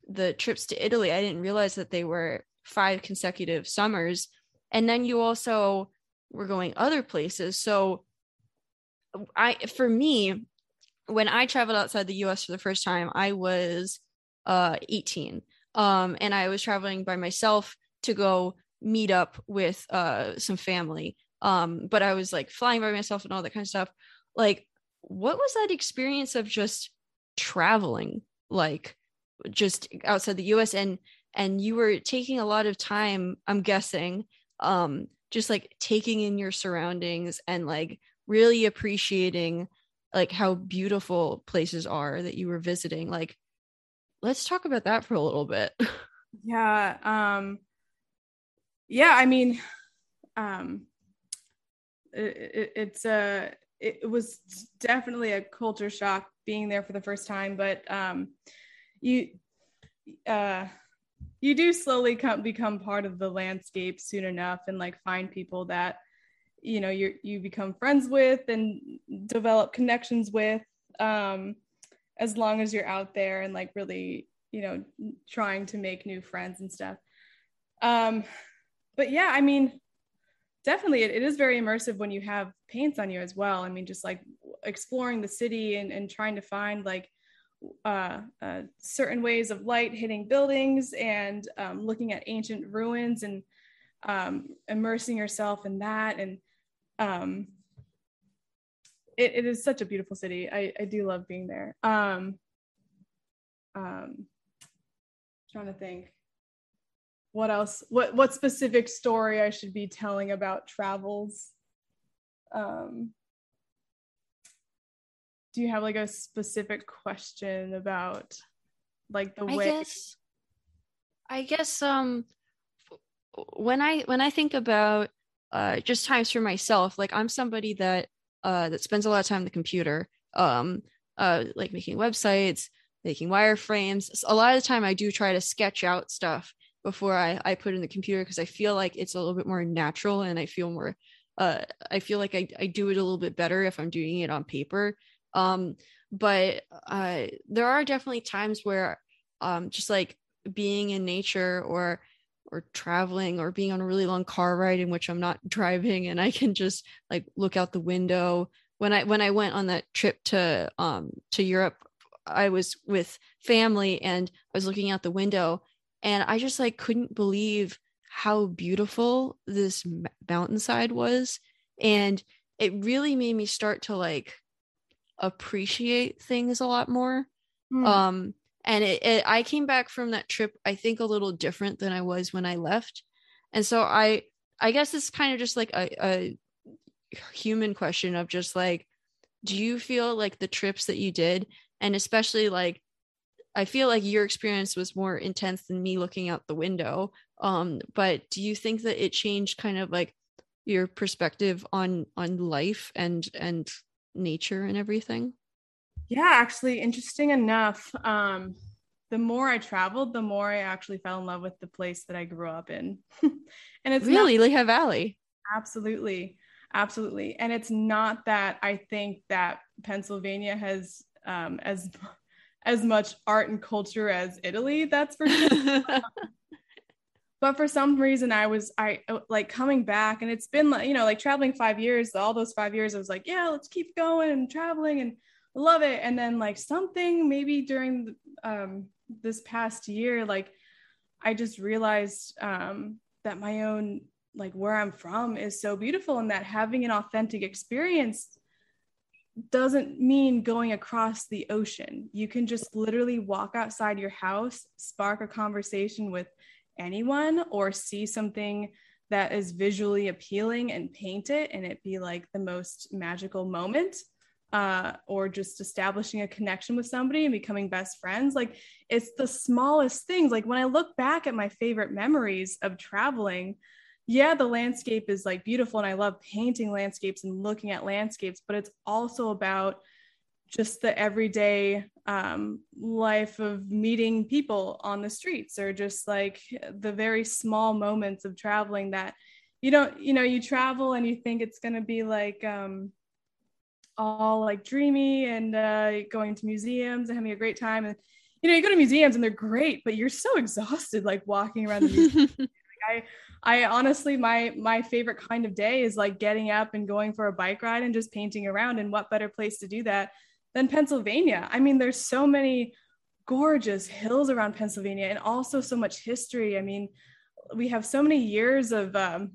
the trips to italy. I didn't realize that they were five consecutive summers. And then you also were going other places. So i for me when i traveled outside the us for the first time i was uh 18 um, and I was traveling by myself to go meet up with uh, some family. Um, but I was like flying by myself and all that kind of stuff. Like, what was that experience of just traveling like just outside the US and and you were taking a lot of time I'm guessing um just like taking in your surroundings and like really appreciating like how beautiful places are that you were visiting like let's talk about that for a little bit. Yeah um yeah i mean um it, it, it's a it was definitely a culture shock being there for the first time but um you uh you do slowly come become part of the landscape soon enough and like find people that you know you you become friends with and develop connections with um as long as you're out there and like really you know trying to make new friends and stuff. Um but yeah i mean definitely it, it is very immersive when you have paints on you as well. I mean just like exploring the city and, and trying to find like uh, uh, certain ways of light hitting buildings and um, looking at ancient ruins and um, immersing yourself in that and um, it, it is such a beautiful city. I, I do love being there. Um, um, trying to think. What else? What what specific story i should be telling about travels? Um do you have like a specific question about like the way I guess I guess um when I when I think about uh just times for myself, like I'm somebody that uh that spends a lot of time on the computer, um uh like making websites, making wireframes. A lot of the time I do try to sketch out stuff before I, I put in the computer because I feel like it's a little bit more natural and I feel more uh I feel like I, I do it a little bit better if I'm doing it on paper um but uh there are definitely times where um just like being in nature or or traveling or being on a really long car ride in which I'm not driving and I can just like look out the window when I when I went on that trip to um to Europe I was with family and I was looking out the window and I just like couldn't believe how beautiful this mountainside was and it really made me start to like appreciate things a lot more. Mm. Um, and it, it, I came back from that trip, I think, a little different than I was when I left. And so I, I guess it's kind of just like a, a human question of just like, do you feel like the trips that you did, and especially like, I feel like your experience was more intense than me looking out the window. Um, but do you think that it changed kind of like your perspective on on life and and nature and everything? Yeah, actually, interesting enough. Um, the more I traveled, the more I actually fell in love with the place that I grew up in. and it's really not- Lehigh Valley. Absolutely. Absolutely. And it's not that I think that Pennsylvania has um, as as much art and culture as Italy, that's for sure. but for some reason i was i uh, like coming back and it's been like you know like traveling five years all those five years i was like yeah let's keep going and traveling and love it. And then like something maybe during um, this past year like i just realized um, that my own like where i'm from is so beautiful and that having an authentic experience doesn't mean going across the ocean. You can just literally walk outside your house spark a conversation with anyone or see something that is visually appealing and paint it and it be like the most magical moment uh, or just establishing a connection with somebody and becoming best friends. Like it's the smallest things. Like when I look back at my favorite memories of traveling, yeah, the landscape is like beautiful and I love painting landscapes and looking at landscapes, but it's also about just the everyday um, life of meeting people on the streets or just like the very small moments of traveling that you don't you know you travel and you think it's going to be like um, all like dreamy and uh, going to museums and having a great time and you know you go to museums and they're great but you're so exhausted like walking around the like, I I honestly my my favorite kind of day is like getting up and going for a bike ride and just painting around and what better place to do that than Pennsylvania. I mean, there's so many gorgeous hills around Pennsylvania and also so much history. I mean, we have so many years of um,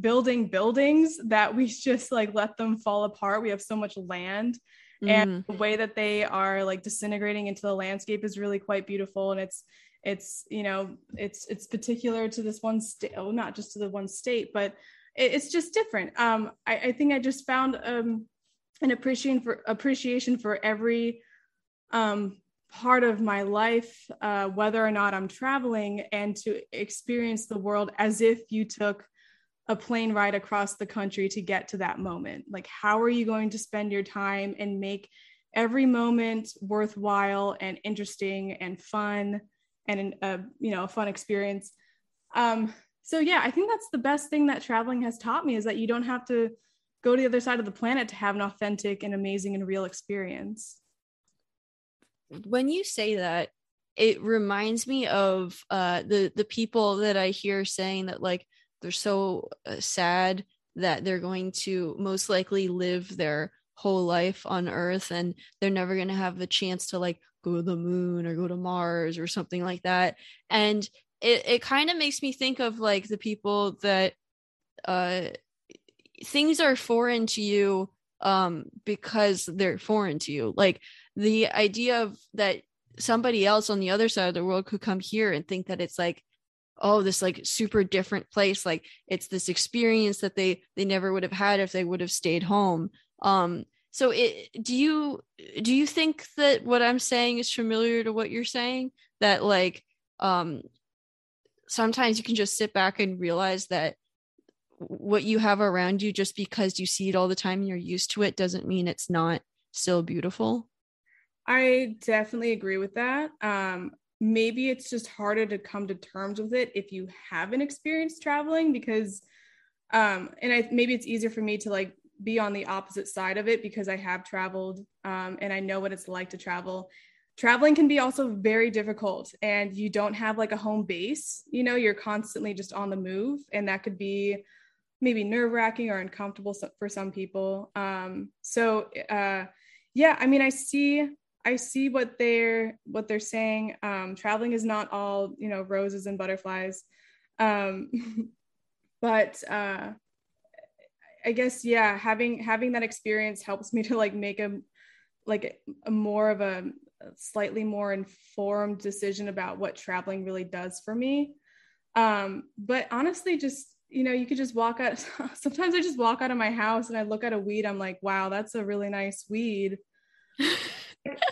building buildings that we just like let them fall apart. We have so much land mm. and the way that they are like disintegrating into the landscape is really quite beautiful and it's it's you know it's it's particular to this one state oh not just to the one state but it, it's just different um I, I think i just found um an appreciation for appreciation for every um part of my life uh, whether or not i'm traveling and to experience the world as if you took a plane ride across the country to get to that moment? Like how are you going to spend your time and make every moment worthwhile and interesting and fun and a you know a fun experience? Um so yeah i think that's the best thing that traveling has taught me is that you don't have to go to the other side of the planet to have an authentic and amazing and real experience. When you say that it reminds me of uh the the people that i hear saying that like they're so uh, sad that they're going to most likely live their whole life on earth and they're never going to have the chance to like go to the moon or go to Mars or something like that. And it, it kind of makes me think of like the people that uh things are foreign to you um because they're foreign to you. Like the idea of that somebody else on the other side of the world could come here and think that it's like oh this like super different place like it's this experience that they they never would have had if they would have stayed home. Um so it do you do you think that what i'm saying is familiar to what you're saying? That like um sometimes you can just sit back and realize that what you have around you just because you see it all the time and you're used to it doesn't mean it's not still beautiful? I definitely agree with that. Um maybe it's just harder to come to terms with it if you haven't experienced traveling because um and i maybe it's easier for me to like be on the opposite side of it because I have traveled um, and I know what it's like to travel. Traveling can be also very difficult, and you don't have like a home base. You know, you're constantly just on the move, and that could be maybe nerve wracking or uncomfortable for some people. Um, so, uh, yeah, I mean, I see, I see what they're what they're saying. Um, traveling is not all you know roses and butterflies, um, but uh, I guess yeah, having having that experience helps me to like make a like a more of a slightly more informed decision about what traveling really does for me. Um, but honestly, just you know, you could just walk out. Sometimes I just walk out of my house and I look at a weed. I'm like, wow, that's a really nice weed.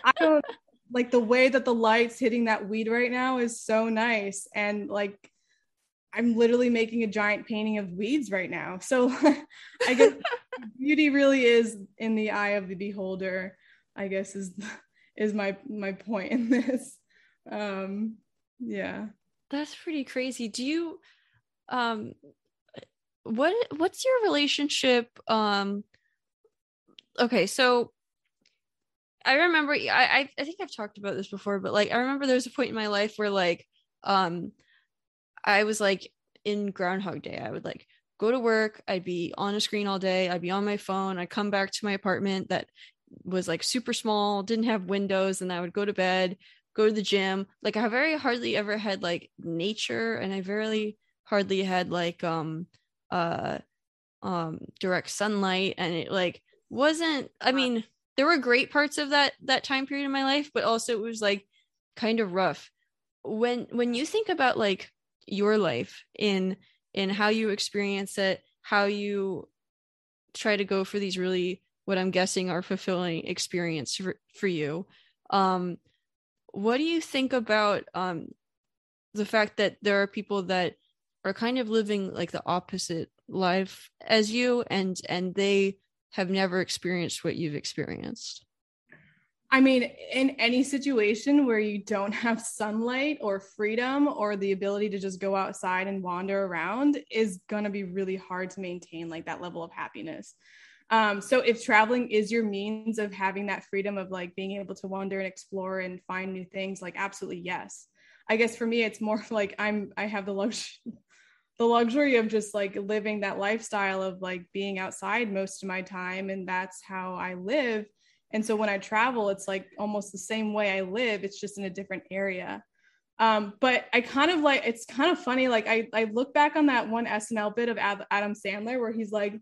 I don't like the way that the lights hitting that weed right now is so nice. And like I'm literally making a giant painting of weeds right now. So I guess beauty really is in the eye of the beholder, I guess is is my my point in this. Um yeah. That's pretty crazy. Do you um what what's your relationship um okay, so I remember I I think I've talked about this before, but like I remember there was a point in my life where like um I was like in Groundhog Day. I would like go to work, I'd be on a screen all day, I'd be on my phone, I'd come back to my apartment that was like super small, didn't have windows, and I would go to bed, go to the gym. Like I very hardly ever had like nature, and I very hardly had like um uh um direct sunlight, and it like wasn't. I mean, there were great parts of that that time period in my life, but also it was like kind of rough. When when you think about like your life in in how you experience it how you try to go for these really what i'm guessing are fulfilling experience for, for you um what do you think about um the fact that there are people that are kind of living like the opposite life as you and and they have never experienced what you've experienced I mean, in any situation where you don't have sunlight or freedom or the ability to just go outside and wander around is going to be really hard to maintain like that level of happiness. Um, so if traveling is your means of having that freedom of like being able to wander and explore and find new things, like absolutely yes. I guess for me, it's more like I'm I have the luxury the luxury of just like living that lifestyle of like being outside most of my time and that's how I live and so when I travel, it's like almost the same way I live, it's just in a different area. Um, but I kind of like it's kind of funny. Like I, I look back on that one SNL bit of Adam Sandler where he's like,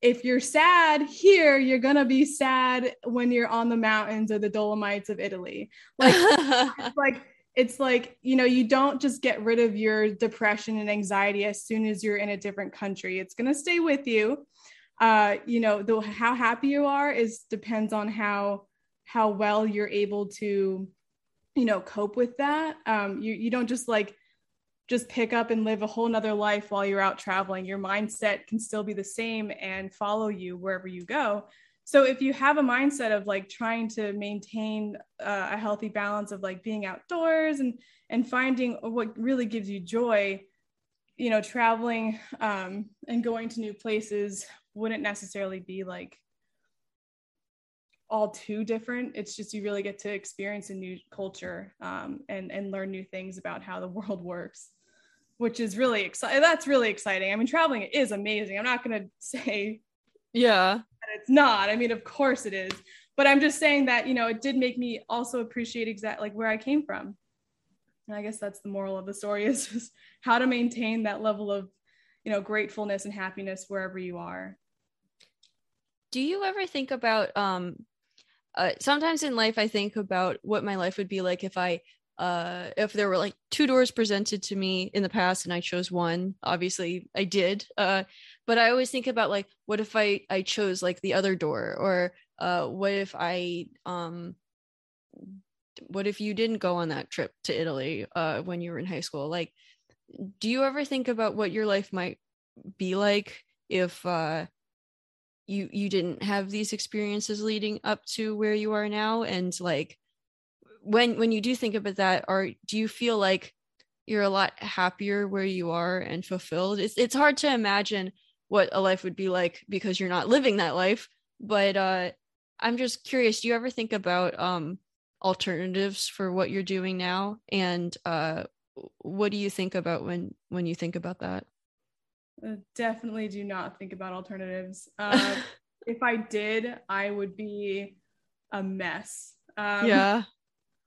if you're sad here, you're gonna be sad when you're on the mountains or the Dolomites of Italy. Like, like it's like you know you don't just get rid of your depression and anxiety as soon as you're in a different country. It's going to stay with you. Uh you know the how happy you are is depends on how how well you're able to you know cope with that. Um you you don't just like just pick up and live a whole nother life while you're out traveling. Your mindset can still be the same and follow you wherever you go so if you have a mindset of like trying to maintain uh, a healthy balance of like being outdoors and and finding what really gives you joy you know traveling um, and going to new places wouldn't necessarily be like all too different. It's just you really get to experience a new culture um, and and learn new things about how the world works which is really exciting that's really exciting. I mean traveling is amazing. I'm not going to say yeah it's not. I mean, of course it is. But I'm just saying that, you know, it did make me also appreciate exact like where I came from. And I guess that's the moral of the story is just how to maintain that level of, you know, gratefulness and happiness wherever you are. Do you ever think about um uh, sometimes in life I think about what my life would be like if I uh if there were like two doors presented to me in the past and i chose one obviously i did uh but i always think about like what if i i chose like the other door? Or uh what if i um what if you didn't go on that trip to italy uh when you were in high school? Like do you ever think about what your life might be like if uh you you didn't have these experiences leading up to where you are now? And like when when you do think about that or do you feel like you're a lot happier where you are and fulfilled? It's it's hard to imagine what a life would be like because you're not living that life. But uh i'm just curious do you ever think about um alternatives for what you're doing now? And uh what do you think about when when you think about that? Uh, definitely do not think about alternatives. Uh, if i did i would be a mess. Um, yeah.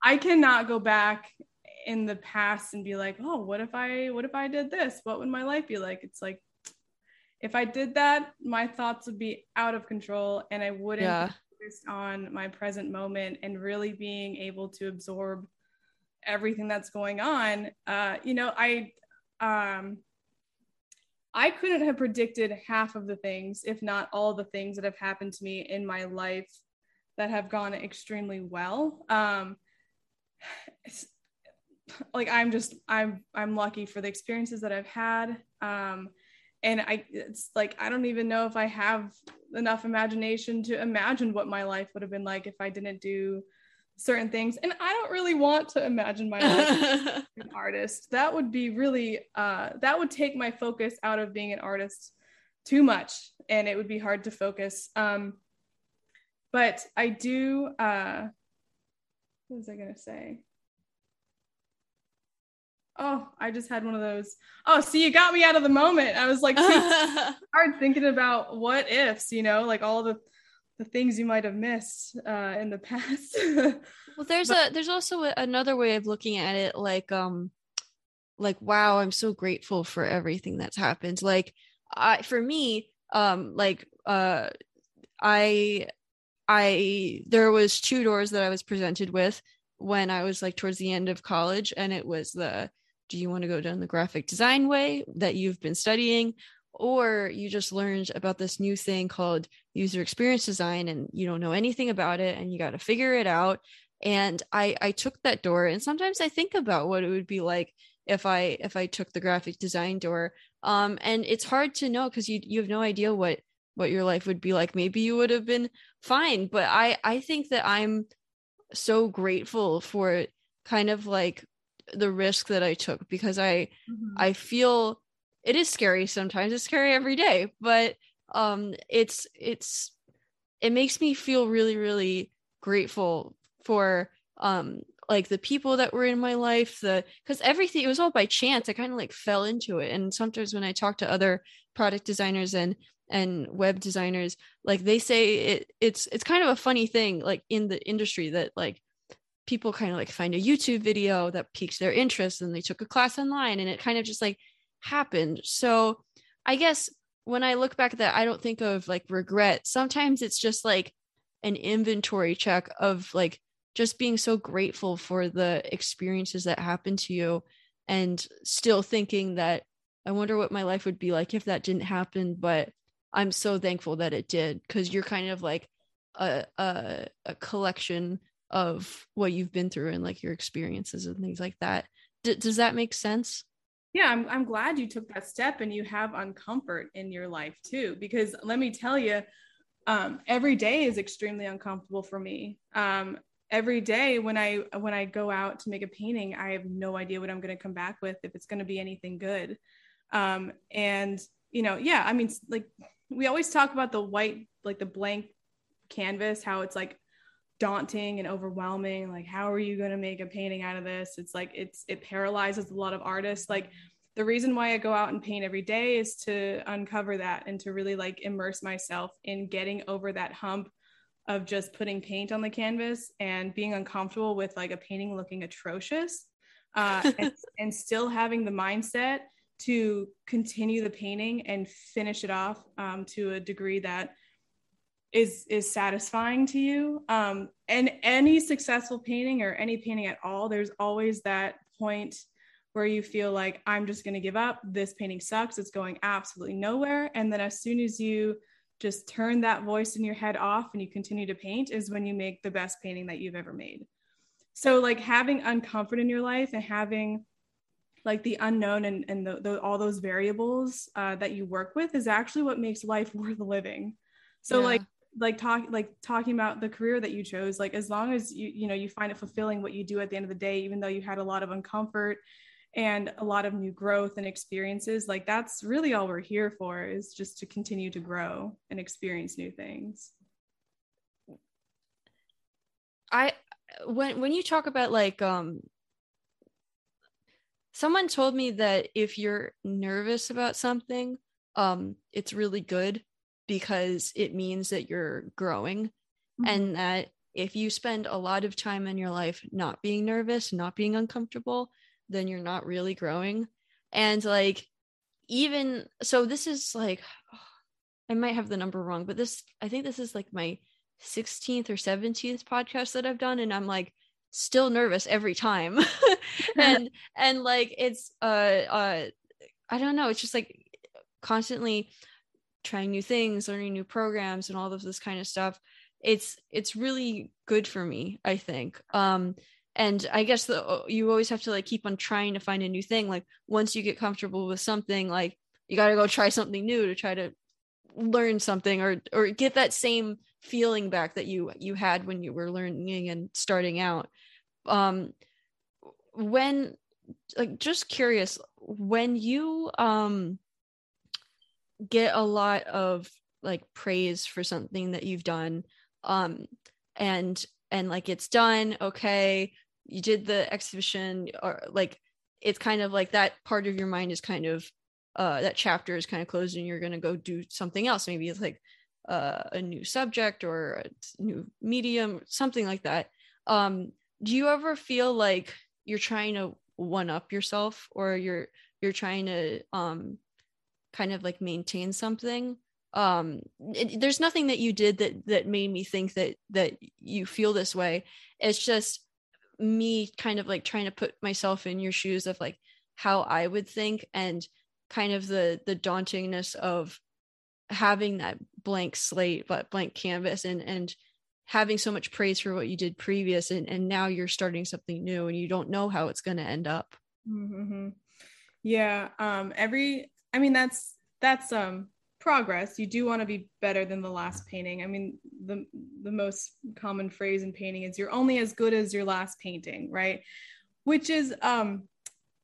I cannot go back in the past and be like, oh, what if I what if I did this? What would my life be like? It's like if I did that, my thoughts would be out of control and I wouldn't yeah. focus on my present moment and really being able to absorb everything that's going on. Uh, you know, I um I couldn't have predicted half of the things, if not all the things that have happened to me in my life that have gone extremely well. Um, like I'm just I'm I'm lucky for the experiences that I've had. Um, and I it's like I don't even know if I have enough imagination to imagine what my life would have been like if I didn't do certain things. And I don't really want to imagine my life as an artist. That would be really uh, that would take my focus out of being an artist too much, and it would be hard to focus. Um, but I do. Uh, what was I gonna say? Oh, I just had one of those. Oh, see, you got me out of the moment. I was like hard thinking about what ifs, you know, like all the the things you might have missed uh, in the past. well, there's but- a there's also another way of looking at it, like um, like wow, I'm so grateful for everything that's happened. Like, I for me, um, like uh, I I there was two doors that I was presented with when I was like towards the end of college, and it was the do you want to go down the graphic design way that you've been studying, or you just learned about this new thing called user experience design and you don't know anything about it and you got to figure it out. And I I took that door, and sometimes I think about what it would be like if I if I took the graphic design door. Um, and it's hard to know because you you have no idea what what your life would be like maybe you would have been fine but i i think that i'm so grateful for kind of like the risk that i took because i mm-hmm. i feel it is scary sometimes. It's scary every day but um it's it's it makes me feel really really grateful for um like the people that were in my life the because everything it was all by chance. I kind of like fell into it. And sometimes when i talk to other product designers and and web designers like they say it it's it's kind of a funny thing like in the industry that like people kind of like find a youtube video that piques their interest and they took a class online and it kind of just like happened so i guess when I look back at that, I don't think of like regret. Sometimes it's just like an inventory check of like just being so grateful for the experiences that happened to you and still thinking that I wonder what my life would be like if that didn't happen. But I'm so thankful that it did because you're kind of like a, a, a collection of what you've been through and like your experiences and things like that. D- does that make sense? Yeah, I'm, I'm glad you took that step and you have uncomfort in your life too. Because let me tell you, um, every day is extremely uncomfortable for me. Um, every day when I when I go out to make a painting, I have no idea what I'm going to come back with if it's going to be anything good. Um, and you know, yeah, I mean, like we always talk about the white, like the blank canvas, how it's like daunting and overwhelming like how are you going to make a painting out of this? It's like it's it paralyzes a lot of artists. Like the reason why i go out and paint every day is to uncover that and to really like immerse myself in getting over that hump of just putting paint on the canvas and being uncomfortable with like a painting looking atrocious uh, and, and still having the mindset to continue the painting and finish it off um, to a degree that is is satisfying to you. Um and any successful painting or any painting at all there's always that point where you feel like i'm just going to give up. This painting sucks. It's going absolutely nowhere. And then as soon as you just turn that voice in your head off and you continue to paint is when you make the best painting that you've ever made. So like having uncomfort in your life and having like the unknown and, and the, the, all those variables uh, that you work with is actually what makes life worth living. So yeah. like like talk like talking about the career that you chose like as long as you you know you find it fulfilling what you do at the end of the day even though you had a lot of uncomfort and a lot of new growth and experiences like that's really all we're here for is just to continue to grow and experience new things. I when when you talk about like um someone told me that if you're nervous about something um it's really good because it means that you're growing mm-hmm. and that if you spend a lot of time in your life not being nervous, not being uncomfortable, then you're not really growing. And like, even so, this is like, I might have the number wrong, but this, I think this is like my 16th or 17th podcast that I've done. And I'm like, still nervous every time. and, and like, it's, uh, uh, I don't know, it's just like constantly trying new things learning new programs and all of this kind of stuff it's it's really good for me i think. Um and i guess the you always have to like keep on trying to find a new thing. Like once you get comfortable with something like you got to go try something new to try to learn something or or get that same feeling back that you you had when you were learning and starting out. Um when like just curious when you um get a lot of like praise for something that you've done um and and like it's done okay you did the exhibition or like it's kind of like that part of your mind is kind of uh that chapter is kind of closed and you're going to go do something else. Maybe it's like uh, a new subject or a new medium something like that. Um do you ever feel like you're trying to one up yourself or you're you're trying to um kind of like maintain something um it, there's nothing that you did that that made me think that that you feel this way it's just me kind of like trying to put myself in your shoes of like how i would think and kind of the the dauntingness of having that blank slate but blank canvas and and having so much praise for what you did previous and and now you're starting something new and you don't know how it's going to end up mm-hmm. yeah um every I mean, that's that's um progress. You do want to be better than the last painting. I mean, the the most common phrase in painting is you're only as good as your last painting, right? Which is um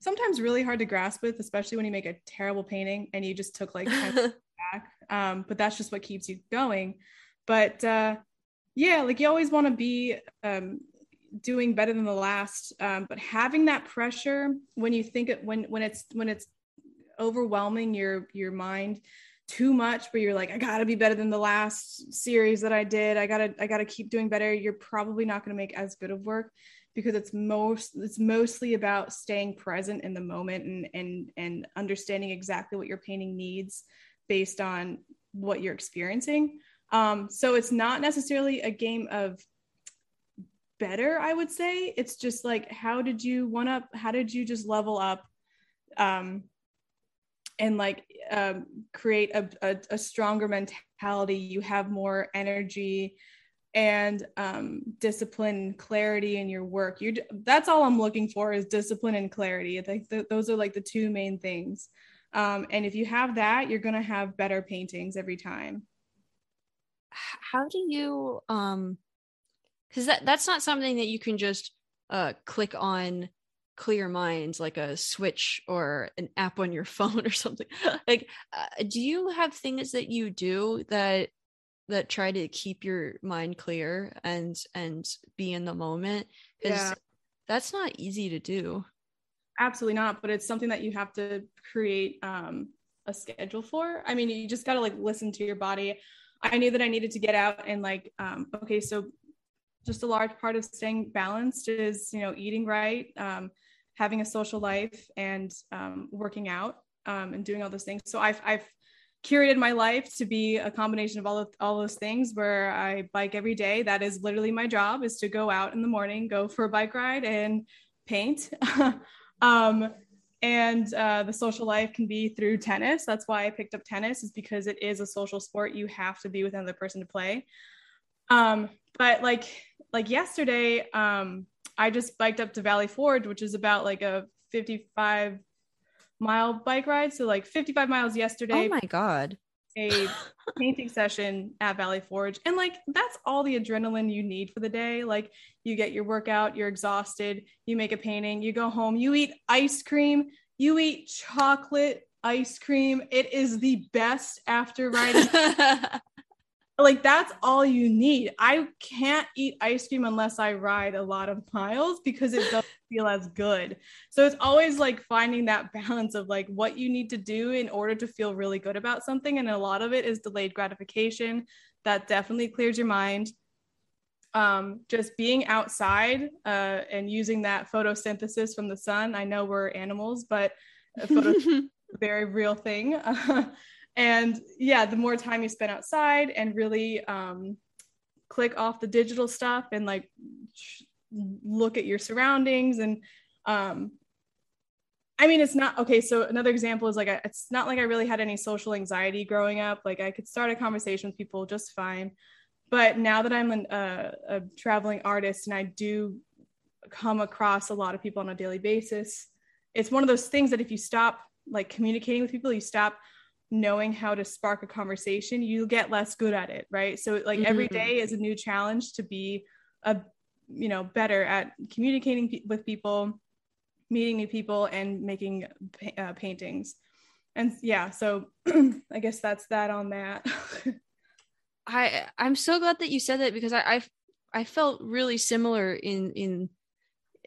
sometimes really hard to grasp with, especially when you make a terrible painting and you just took like back. Um, but that's just what keeps you going. But uh yeah, like you always want to be um doing better than the last um, but having that pressure when you think it when when it's when it's overwhelming your your mind too much but you're like i gotta be better than the last series that i did i gotta i gotta keep doing better you're probably not going to make as good of work because it's most it's mostly about staying present in the moment and and and understanding exactly what your painting needs based on what you're experiencing. Um, so it's not necessarily a game of better, I would say. It's just like, how did you one up? How did you just level up? Um, and like um, create a, a, a, stronger mentality. You have more energy and um, discipline clarity in your work. You that's all i'm looking for is discipline and clarity. I think th- those are like the two main things. Um, and if you have that you're going to have better paintings every time. How do you um because that that's not something that you can just uh click on clear minds like a switch or an app on your phone or something. Like uh, do you have things that you do that that try to keep your mind clear and and be in the moment? Because yeah. that's not easy to do. Absolutely not but it's something that you have to create um a schedule for. I mean you just got to like listen to your body. I knew that i needed to get out and like um okay so just a large part of staying balanced is you know eating right um having a social life and um, working out um, and doing all those things. So I've, I've curated my life to be a combination of all of all those things where I bike every day. That is literally my job is to go out in the morning, go for a bike ride and paint. um, and uh, the social life can be through tennis. That's why I picked up tennis is because it is a social sport. You have to be with another person to play. Um, but like, like yesterday, um, I just biked up to Valley Forge, which is about like a 55 mile bike ride. So like 55 miles yesterday. Oh my God. A painting session at Valley Forge. And like that's all the adrenaline you need for the day. Like you get your workout, you're exhausted, you make a painting, you go home, you eat ice cream, you eat chocolate ice cream. It is the best after riding. Like that's all you need. I can't eat ice cream unless I ride a lot of miles because it doesn't feel as good. So it's always like finding that balance of like what you need to do in order to feel really good about something. And a lot of it is delayed gratification. That definitely clears your mind. Um, just being outside uh, and using that photosynthesis from the sun. I know we're animals, but a photo very real thing. and yeah the more time you spend outside and really um, click off the digital stuff and like look at your surroundings and um, I mean, it's not okay. So another example is like, it's not like I really had any social anxiety growing up. Like I could start a conversation with people just fine. But now that I'm an, uh, a traveling artist and I do come across a lot of people on a daily basis, it's one of those things that if you stop like communicating with people, you stop knowing how to spark a conversation, you get less good at it, right? So like mm-hmm. every day is a new challenge to be a you know better at communicating p- with people, meeting new people, and making pa- uh, paintings. And yeah, so I guess that's that on that. I I'm so glad that you said that because I I I felt really similar in in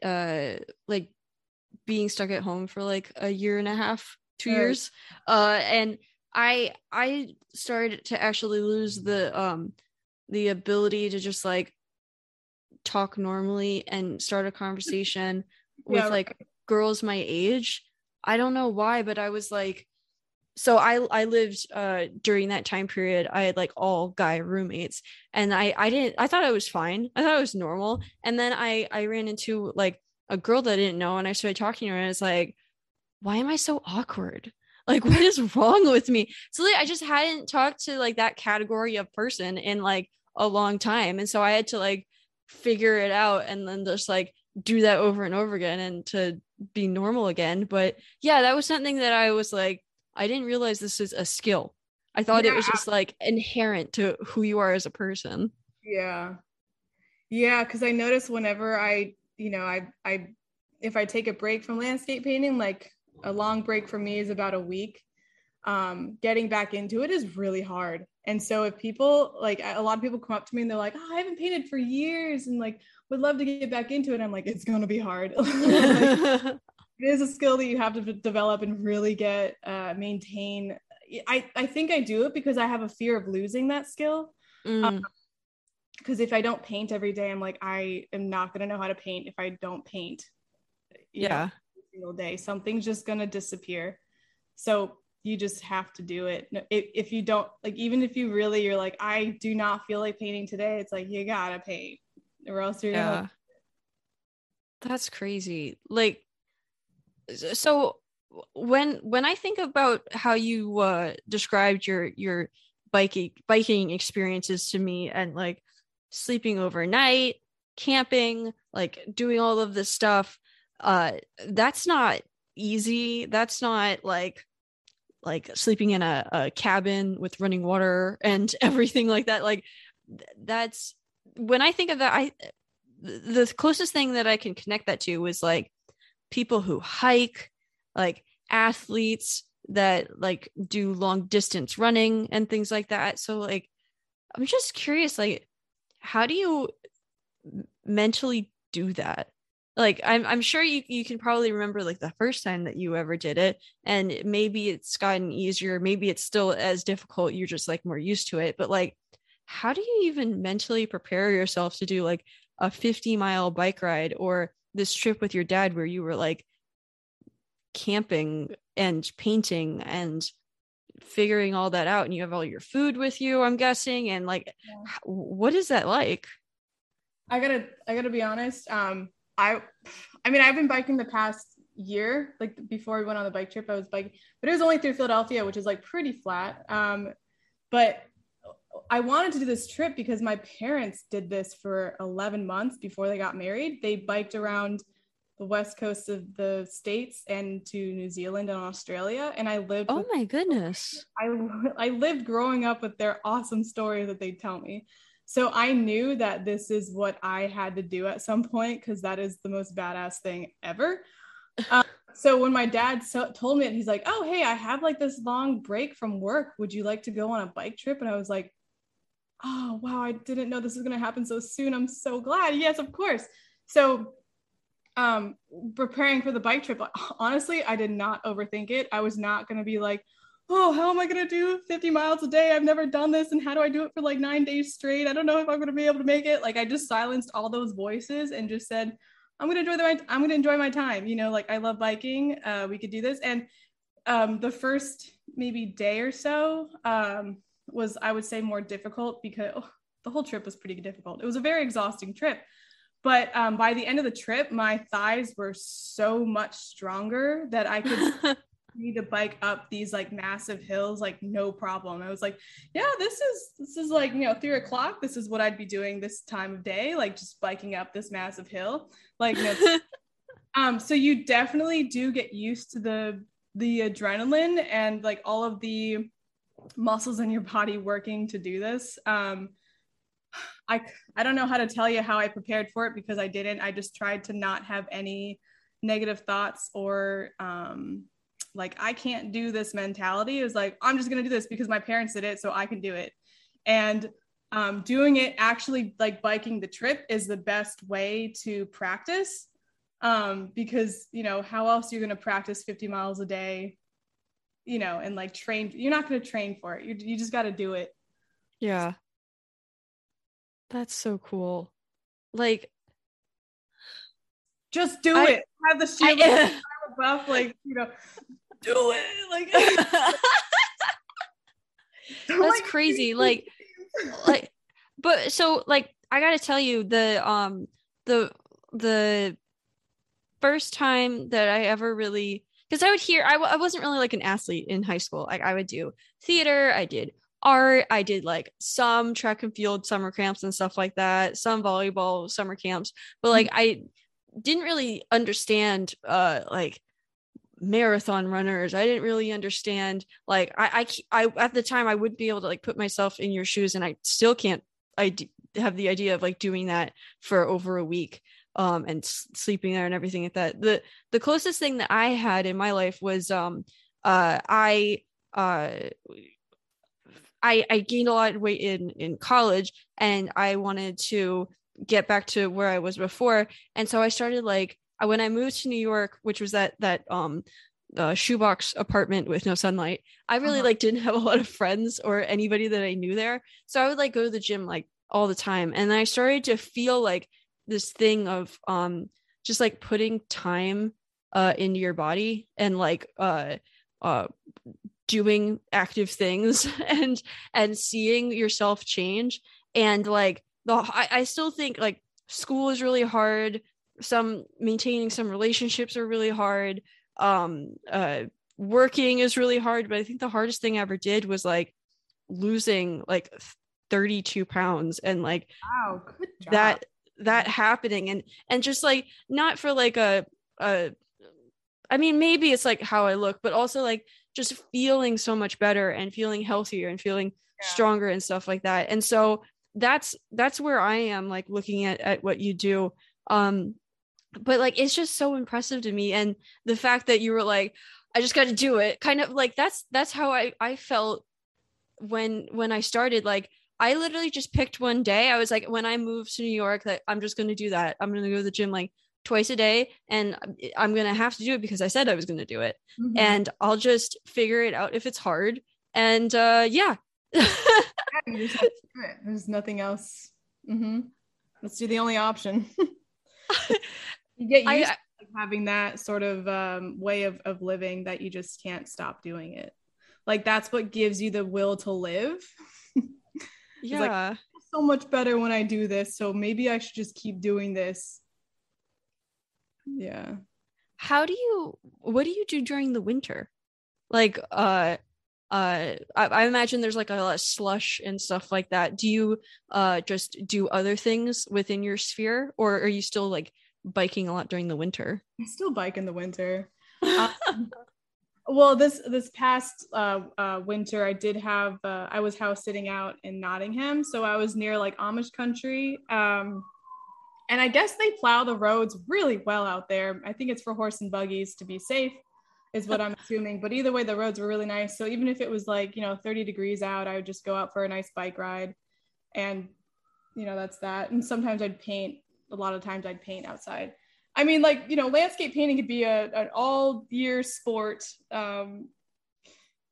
uh like being stuck at home for like a year and a half two right. years uh and i i started to actually lose the um the ability to just like talk normally and start a conversation with yeah. like girls my age i don't know why but i was like so i i lived uh during that time period i had like all guy roommates and i i didn't i thought i was fine i thought it was normal and then i i ran into like a girl that i didn't know and i started talking to her and it's like why am I so awkward? Like, what is wrong with me? So like, I just hadn't talked to like that category of person in like a long time. And so I had to like figure it out and then just like do that over and over again and to be normal again. But yeah, that was something that I was like, I didn't realize this is a skill. I thought yeah. it was just like inherent to who you are as a person. Yeah. Yeah. Cause I notice whenever I, you know, I, I, if I take a break from landscape painting, like a long break for me is about a week. Um, getting back into it is really hard. And so if people like a lot of people come up to me and they're like, oh, I haven't painted for years and like would love to get back into it. I'm like, it's gonna be hard. like, it is a skill that you have to develop and really get uh, maintain. I, I think I do it because I have a fear of losing that skill. Mm. Um, because if I don't paint every day, I'm like, I am not gonna know how to paint if I don't paint. yeah. Single day. Something's just going to disappear. So, you just have to do it. If, if you don't like, even if you really, you're like, I do not feel like painting today. It's like, you gotta paint or else you're yeah. That's crazy. Like, so when when I think about how you uh, described your your biking biking experiences to me and like sleeping overnight, camping, like doing all of this stuff, uh, that's not easy. That's not like like sleeping in a, a cabin with running water and everything like that. Like that's when I think of that, I the closest thing that I can connect that to was like people who hike, like athletes that like do long distance running and things like that. So like I'm just curious like how do you mentally do that? Like I'm I'm sure you you can probably remember like the first time that you ever did it and maybe it's gotten easier, maybe it's still as difficult, you're just like more used to it, but like how do you even mentally prepare yourself to do like a 50 mile bike ride or this trip with your dad where you were like camping and painting and figuring all that out and you have all your food with you i'm guessing and like yeah. what is that like i gotta i gotta be honest um i i mean i've been biking the past year like before we went on the bike trip i was biking but it was only through philadelphia which is like pretty flat um but I wanted to do this trip because my parents did this for 11 months before they got married. They biked around the west coast of the states and to New Zealand and Australia. And I lived. Oh my goodness! I I lived growing up with their awesome stories that they'd tell me. So I knew that this is what I had to do at some point because that is the most badass thing ever. Um, so when my dad so- told me it, he's like, "Oh, hey, I have like this long break from work. Would you like to go on a bike trip?" And I was like, oh wow i didn't know this was going to happen so soon i'm so glad yes of course so um preparing for the bike trip honestly i did not overthink it i was not going to be like oh how am i going to do 50 miles a day i've never done this and how do i do it for like nine days straight i don't know if i'm going to be able to make it like i just silenced all those voices and just said i'm going to enjoy the i'm going to enjoy my time you know like i love biking uh, we could do this and um, the first maybe day or so um, was I would say more difficult because oh, the whole trip was pretty difficult. It was a very exhausting trip. But um, by the end of the trip, my thighs were so much stronger that I could need to bike up these like massive hills like no problem. I was like, yeah, this is this is like you know three o'clock. This is what I'd be doing this time of day, like just biking up this massive hill. Like, um, so you definitely do get used to the the adrenaline and like all of the muscles in your body working to do this. Um, I I don't know how to tell you how I prepared for it because I didn't. I just tried to not have any negative thoughts or um, like I can't do this mentality. It was like I'm just gonna do this because my parents did it, so I can do it. And um, doing it actually like biking the trip is the best way to practice um, because you know how else you're going to practice 50 miles a day you know, and like train. You're not going to train for it. You you just got to do it. Yeah. That's so cool. Like just do I, it. Have the I, buff, like, you know, do it. Like That's like, crazy. Like like but so like I got to tell you the um the the first time that I ever really because I would hear I w- I wasn't really like an athlete in high school. Like I would do theater, I did art, I did like some track and field summer camps and stuff like that, some volleyball summer camps, but like mm-hmm. I didn't really understand uh like marathon runners. I didn't really understand like I I, I at the time I wouldn't be able to like put myself in your shoes and I still can't I d- have the idea of like doing that for over a week um, and s- sleeping there and everything like that. The the closest thing that I had in my life was um, uh, I uh, I I gained a lot of weight in in college, and I wanted to get back to where I was before, and so I started like when I moved to New York, which was that that um uh, shoebox apartment with no sunlight. I really uh-huh. like didn't have a lot of friends or anybody that I knew there, so I would like go to the gym like all the time, and I started to feel like this thing of um just like putting time uh into your body and like uh uh doing active things and and seeing yourself change and like the I, I still think like school is really hard some maintaining some relationships are really hard. Um uh working is really hard but i think the hardest thing i ever did was like losing like 32 pounds and like wow that that happening. And and just like not for like a a I mean maybe it's like how I look but also like just feeling so much better and feeling healthier and feeling yeah. stronger and stuff like that. And so that's that's where I am like looking at at what you do. Um but like it's just so impressive to me and the fact that you were like I just got to do it kind of like that's that's how I I felt when when I started like I literally just picked one day. I was like, when I move to New York, that I'm just going to do that. I'm going to go to the gym like twice a day, and I'm going to have to do it because I said I was going to do it. Mm-hmm. And I'll just figure it out if it's hard. And uh, yeah. There's nothing else. Mm-hmm. Let's do the only option. you get used I, to having that sort of um, way of, of living that you just can't stop doing it. Like that's what gives you the will to live. Yeah. Like, so much better when i do this so maybe i should just keep doing this. Yeah. How do you what do you do during the winter? Like uh uh I, I, imagine there's like a lot of slush and stuff like that. Do you uh just do other things within your sphere or are you still like biking a lot during the winter. I still bike in the winter. Um, well this this past uh, uh, winter i did have uh, i was house sitting out in nottingham so i was near like amish country. Um, and i guess they plow the roads really well out there. I think it's for horse and buggies to be safe is what i'm assuming. But either way the roads were really nice. So even if it was like you know 30 degrees out i would just go out for a nice bike ride. And you know that's that. And sometimes i'd paint a lot of times i'd paint outside I mean, like, you know, landscape painting could be a, an all year sport um,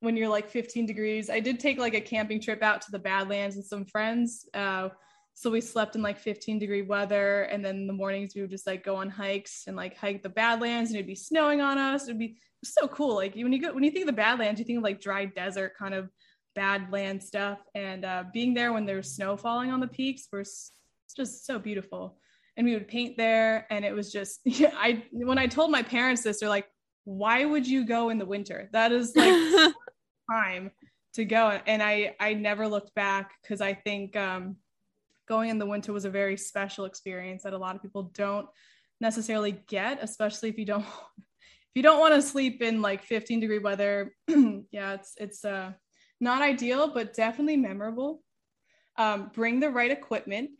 when you're like 15 degrees. I did take like a camping trip out to the Badlands with some friends. Uh, so we slept in like 15 degree weather. And then in the mornings we would just like go on hikes and like hike the Badlands and it'd be snowing on us. It'd be so cool. Like when you go, when you think of the Badlands, you think of like dry desert kind of badland stuff. And uh, being there when there's snow falling on the peaks was just so beautiful and we would paint there and it was just i when i told my parents this they're like why would you go in the winter? That is like time to go and i i never looked back because i think um, going in the winter was a very special experience that a lot of people don't necessarily get especially if you don't if you don't want to sleep in like 15 degree weather yeah it's it's uh not ideal but definitely memorable. Um, bring the right equipment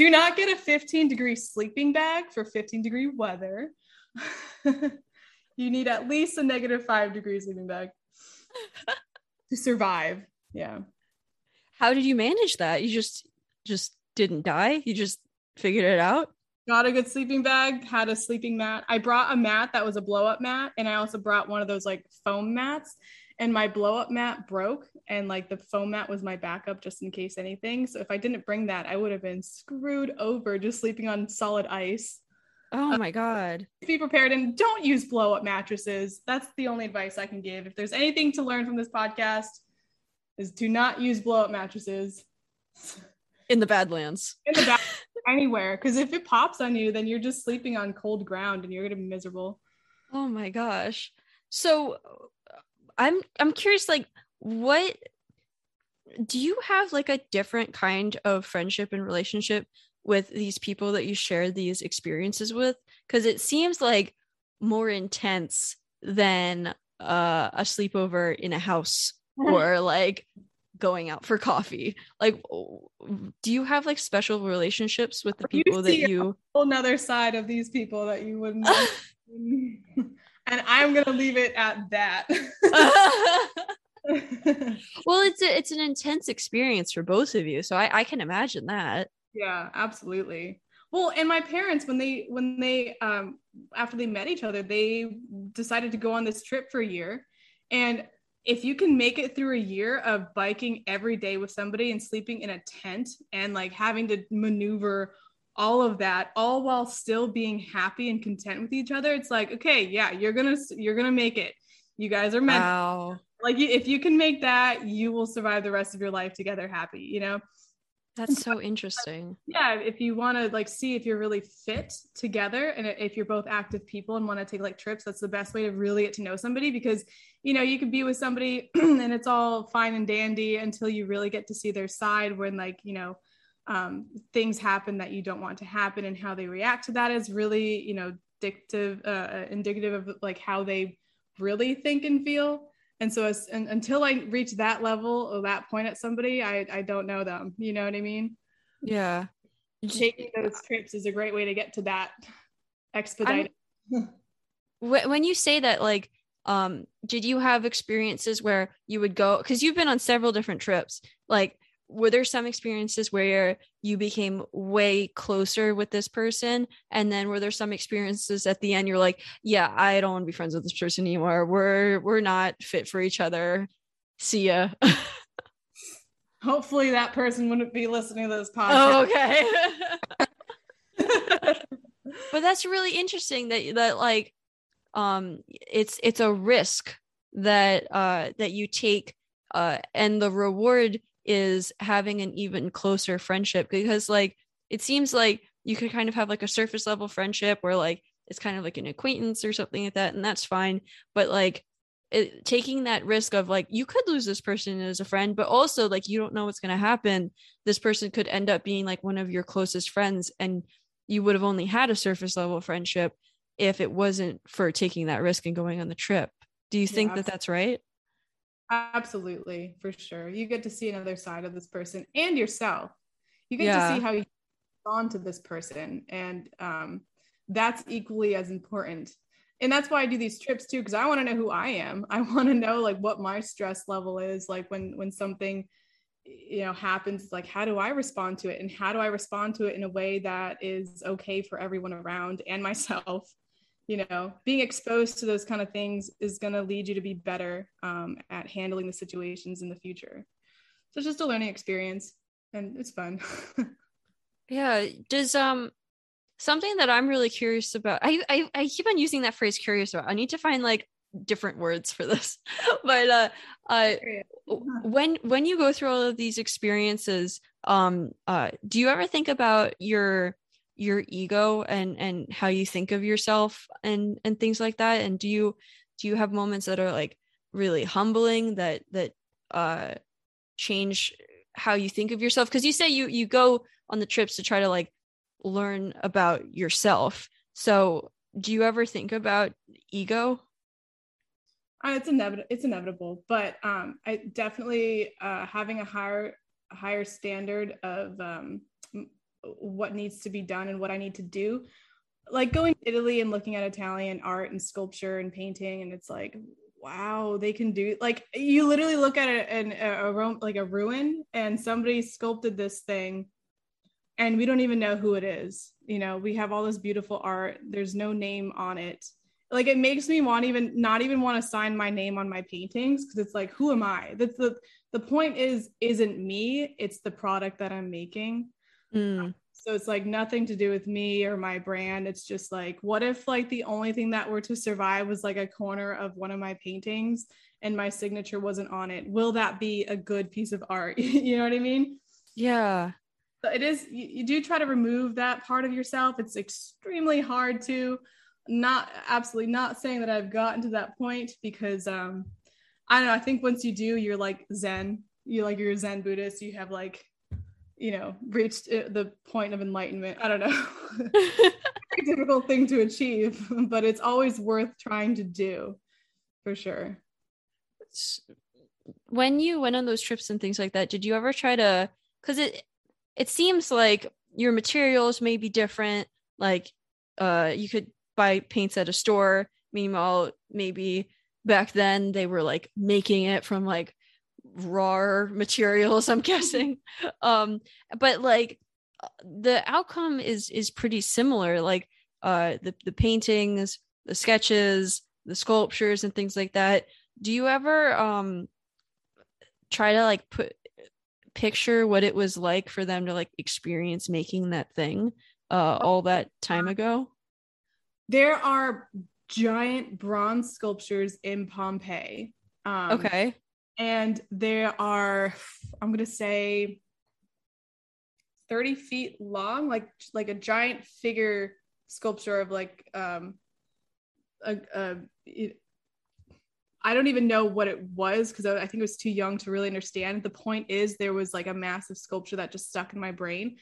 Do not get a 15 degree sleeping bag for 15 degree weather. you need at least a negative five degree sleeping bag to survive. Yeah. How did you manage that? You just just didn't die? You just figured it out? Got a good sleeping bag, had a sleeping mat. I brought a mat that was a blow up mat, and I also brought one of those like foam mats and my blow up mat broke and like the foam mat was my backup just in case anything. So if i didn't bring that i would have been screwed over just sleeping on solid ice. Oh my god. Be prepared and don't use blow up mattresses. That's the only advice i can give. If there's anything to learn from this podcast is do not use blow up mattresses. In the badlands. In the bad anywhere because if it pops on you then you're just sleeping on cold ground and you're gonna be miserable. Oh my gosh. So I'm I'm curious like what do you have like a different kind of friendship and relationship with these people that you share these experiences with? Because it seems like more intense than uh, a sleepover in a house or like going out for coffee. Like do you have like special relationships with the people you that you whole another side of these people that you wouldn't and I'm gonna leave it at that. well, it's a, it's an intense experience for both of you, so I, I can imagine that. Yeah, absolutely. Well, and my parents, when they when they um after they met each other, they decided to go on this trip for a year, and if you can make it through a year of biking every day with somebody and sleeping in a tent and like having to maneuver all of that all while still being happy and content with each other it's like okay yeah you're gonna you're gonna make it You guys are meant. Wow. Like if you can make that, you will survive the rest of your life together happy, you know? That's so interesting. Yeah, if you want to like see if you're really fit together and if you're both active people and want to take like trips, that's the best way to really get to know somebody because you know, you could be with somebody and it's all fine and dandy until you really get to see their side when like, you know, um, things happen that you don't want to happen and how they react to that is really, you know, dictative, uh, indicative of like how they really think and feel. And so as, and, until i reach that level or that point at somebody i i don't know them. You know what i mean? Yeah. Taking those trips is a great way to get to that expedited when you say that like um did you have experiences where you would go because you've been on several different trips like were there some experiences where you became way closer with this person? And then were there some experiences at the end you're like yeah i don't want to be friends with this person anymore. We're we're not fit for each other. See ya. Hopefully that person wouldn't be listening to this podcast. Oh, okay. But that's really interesting that that like um it's it's a risk that uh that you take uh and the reward is having an even closer friendship because like it seems like you could kind of have like a surface level friendship where like it's kind of like an acquaintance or something like that and that's fine. But like it, taking that risk of like you could lose this person as a friend but also like you don't know what's going to happen. This person could end up being like one of your closest friends and you would have only had a surface level friendship if it wasn't for taking that risk and going on the trip. Do you think that that's right Absolutely, for sure. You get to see another side of this person and yourself. You get yeah. to see how you respond to this person, and um, that's equally as important. And that's why I do these trips too, because I want to know who I am. I want to know like what my stress level is, like when when something you know happens like how do i respond to it and how do i respond to it in a way that is okay for everyone around and myself you know being exposed to those kind of things is going to lead you to be better um, at handling the situations in the future. So it's just a learning experience and it's fun. Yeah does um something that i'm really curious about I, I i keep on using that phrase curious about i need to find like different words for this but uh uh when when you go through all of these experiences um uh do you ever think about your your ego and and how you think of yourself and and things like that? And do you do you have moments that are like really humbling that that uh change how you think of yourself? Because you say you you go on the trips to try to like learn about yourself. So do you ever think about ego? Uh, it's inevitable it's inevitable but um i definitely uh having a higher higher standard of um what needs to be done and what I need to do. Like going to Italy and looking at Italian art and sculpture and painting, and it's like, wow, they can do like you literally look at it and a, a, like a ruin, and somebody sculpted this thing, and we don't even know who it is. You know, we have all this beautiful art. There's no name on it. Like it makes me want even not even want to sign my name on my paintings because it's like, who am I? That's the the point is isn't me. It's the product that I'm making Mm. So it's like nothing to do with me or my brand. It's just like, what if like the only thing that were to survive was like a corner of one of my paintings and my signature wasn't on it? Will that be a good piece of art? you know what I mean? Yeah. So it is, you, you do try to remove that part of yourself. It's extremely hard to not absolutely not saying that I've gotten to that point because um I don't know, I think once you do, you're like Zen. You like you're a Zen Buddhist, you have like you know reached uh, the point of enlightenment. I don't know. Difficult thing to achieve but it's always worth trying to do for sure. When you went on those trips and things like that did you ever try to because it it seems like your materials may be different like uh you could buy paints at a store. Meanwhile maybe back then they were like making it from like raw materials i'm guessing. Um but like the outcome is is pretty similar. Like uh the the paintings the sketches the sculptures and things like that. Do you ever um try to like put picture what it was like for them to like experience making that thing uh all that time ago? There are giant bronze sculptures in Pompeii. Um, okay. And there are, I'm going to say, 30 feet long, like like a giant figure sculpture of like um a, a it, I don't even know what it was because I, I think it was too young to really understand. The point is there was like a massive sculpture that just stuck in my brain.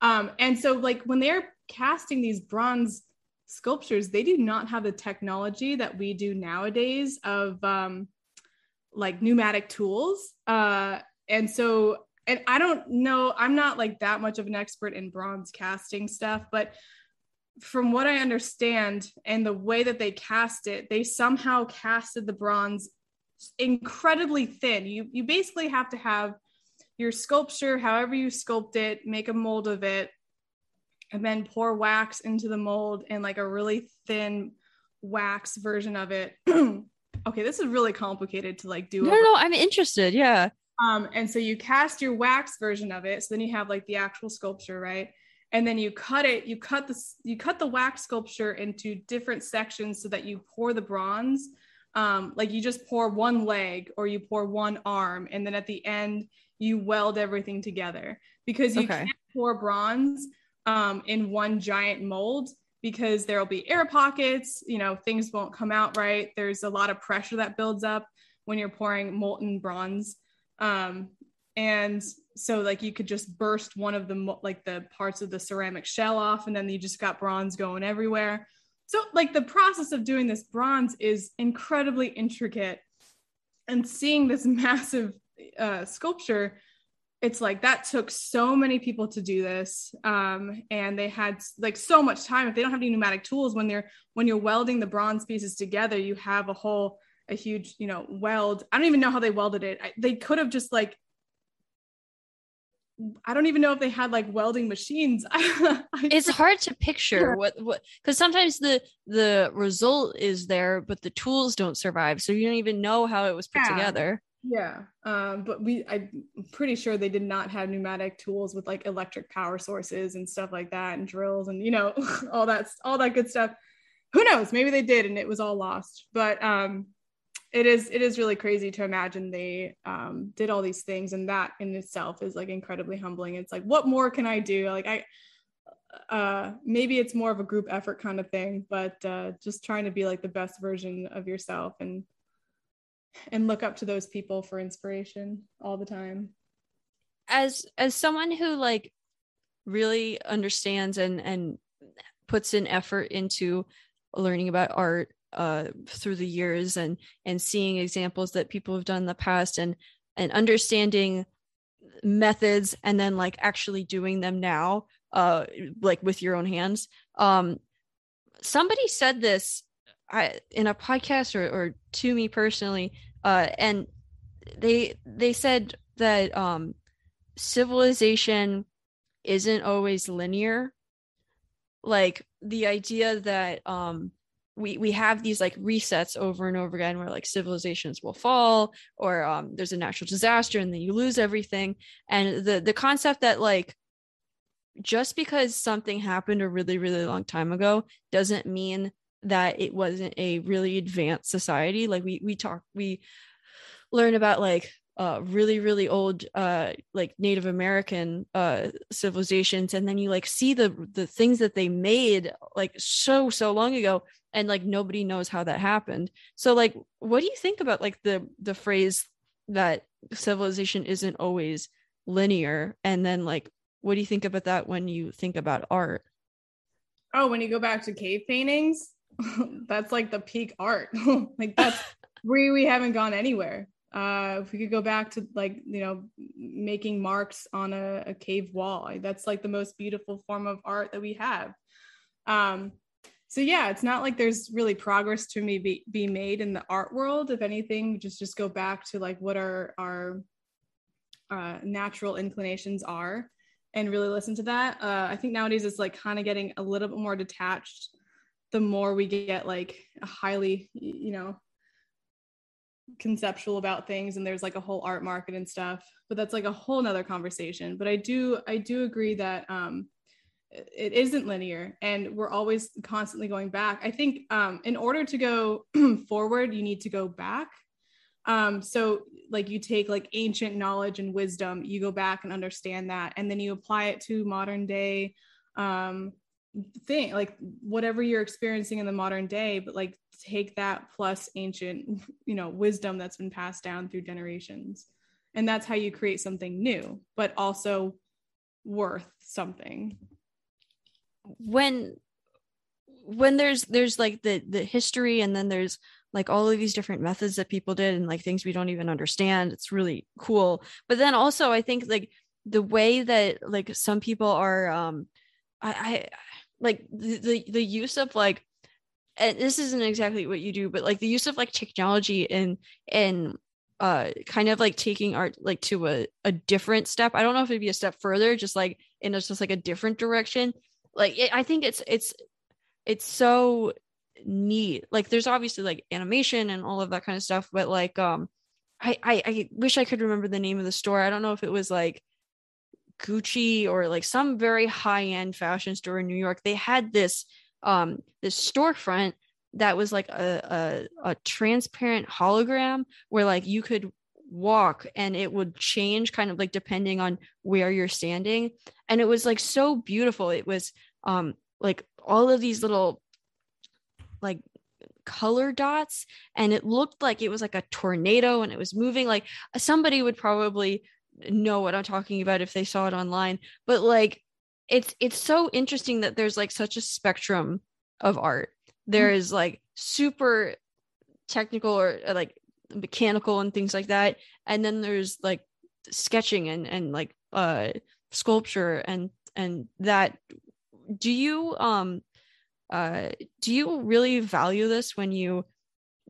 Um, and so like when they're casting these bronze sculptures, they do not have the technology that we do nowadays of um, like pneumatic tools. Uh, and so and I don't know, I'm not like that much of an expert in bronze casting stuff, but from what I understand and the way that they cast it, they somehow casted the bronze incredibly thin. You you basically have to have your sculpture, however you sculpt it, make a mold of it, and then pour wax into the mold in like a really thin wax version of it. okay, this is really complicated to like do. No, no, I'm interested. Yeah. Um, and so you cast your wax version of it. So then you have like the actual sculpture, right? And then you cut it, you cut the you cut the wax sculpture into different sections so that you pour the bronze. Um, like you just pour one leg or you pour one arm, and then at the end you weld everything together because you okay. can't pour bronze um, in one giant mold because there'll be air pockets, you know, things won't come out right. There's a lot of pressure that builds up when you're pouring molten bronze. Um, and so like you could just burst one of the like the parts of the ceramic shell off and then you just got bronze going everywhere. So like the process of doing this bronze is incredibly intricate and seeing this massive uh, sculpture it's like that took so many people to do this um, and they had like so much time if they don't have any pneumatic tools when they're when you're welding the bronze pieces together you have a whole a huge you know weld i don't even know how they welded it I, they could have just like I don't even know if they had like welding machines. it's hard to picture what what because sometimes the the result is there, but the tools don't survive, so you don't even know how it was put yeah. together. Yeah, um, but we I'm pretty sure they did not have pneumatic tools with like electric power sources and stuff like that, and drills and you know all that all that good stuff. Who knows? Maybe they did, and it was all lost. But um, it is it is really crazy to imagine they um, did all these things and that in itself is like incredibly humbling it's like what more can i do like i uh, maybe it's more of a group effort kind of thing but uh, just trying to be like the best version of yourself and and look up to those people for inspiration all the time. As as someone who like really understands and and puts an effort into learning about art uh, through the years and and seeing examples that people have done in the past and and understanding methods and then like actually doing them now uh like with your own hands um somebody said this I, in a podcast or, or to me personally uh and they they said that um civilization isn't always linear. Like the idea that um we we have these like resets over and over again where like civilizations will fall or um, there's a natural disaster and then you lose everything. And the the concept that like just because something happened a really really long time ago doesn't mean that it wasn't a really advanced society like we we talk we learn about like uh, really really old uh, like native american uh, civilizations and then you like see the the things that they made like so so long ago and like nobody knows how that happened. So like what do you think about like the the phrase that civilization isn't always linear? And then like what do you think about that when you think about art? Oh when you go back to cave paintings that's like the peak art. Like that's we we haven't gone anywhere. Uh if we could go back to like you know making marks on a, a cave wall that's like the most beautiful form of art that we have. Um so yeah it's not like there's really progress to me be, be made in the art world. If anything just just go back to like what our our uh, natural inclinations are and really listen to that. Uh, i think nowadays it's like kind of getting a little bit more detached the more we get like highly you know conceptual about things and there's like a whole art market and stuff but that's like a whole nother conversation. But i do i do agree that um it isn't linear and we're always constantly going back. I think um, in order to go forward you need to go back. Um, so like you take like ancient knowledge and wisdom you go back and understand that and then you apply it to modern day um, thing like whatever you're experiencing in the modern day but like take that plus ancient you know wisdom that's been passed down through generations. And that's how you create something new but also worth something. When when there's there's like the the history and then there's like all of these different methods that people did and like things we don't even understand it's really cool. But then also i think like the way that like some people are um i i like the the, the use of like and this isn't exactly what you do but like the use of like technology and and uh kind of like taking art like to a, a different step. I don't know if it'd be a step further just like in a, just like a different direction. Like it, i think it's it's it's so neat. Like there's obviously like animation and all of that kind of stuff but like um I, I i wish i could remember the name of the store. I don't know if it was like gucci or like some very high end fashion store in new york they had this um this storefront that was like a, a a transparent hologram where like you could walk and it would change kind of like depending on where you're standing. And it was like so beautiful. It was um like all of these little like color dots and it looked like it was like a tornado and it was moving. Like somebody would probably know what I'm talking about if they saw it online but like it's it's so interesting that there's like such a spectrum of art there mm-hmm. like super technical or like mechanical and things like that and then there's like sketching and and like uh sculpture and and that do you um uh do you really value this when you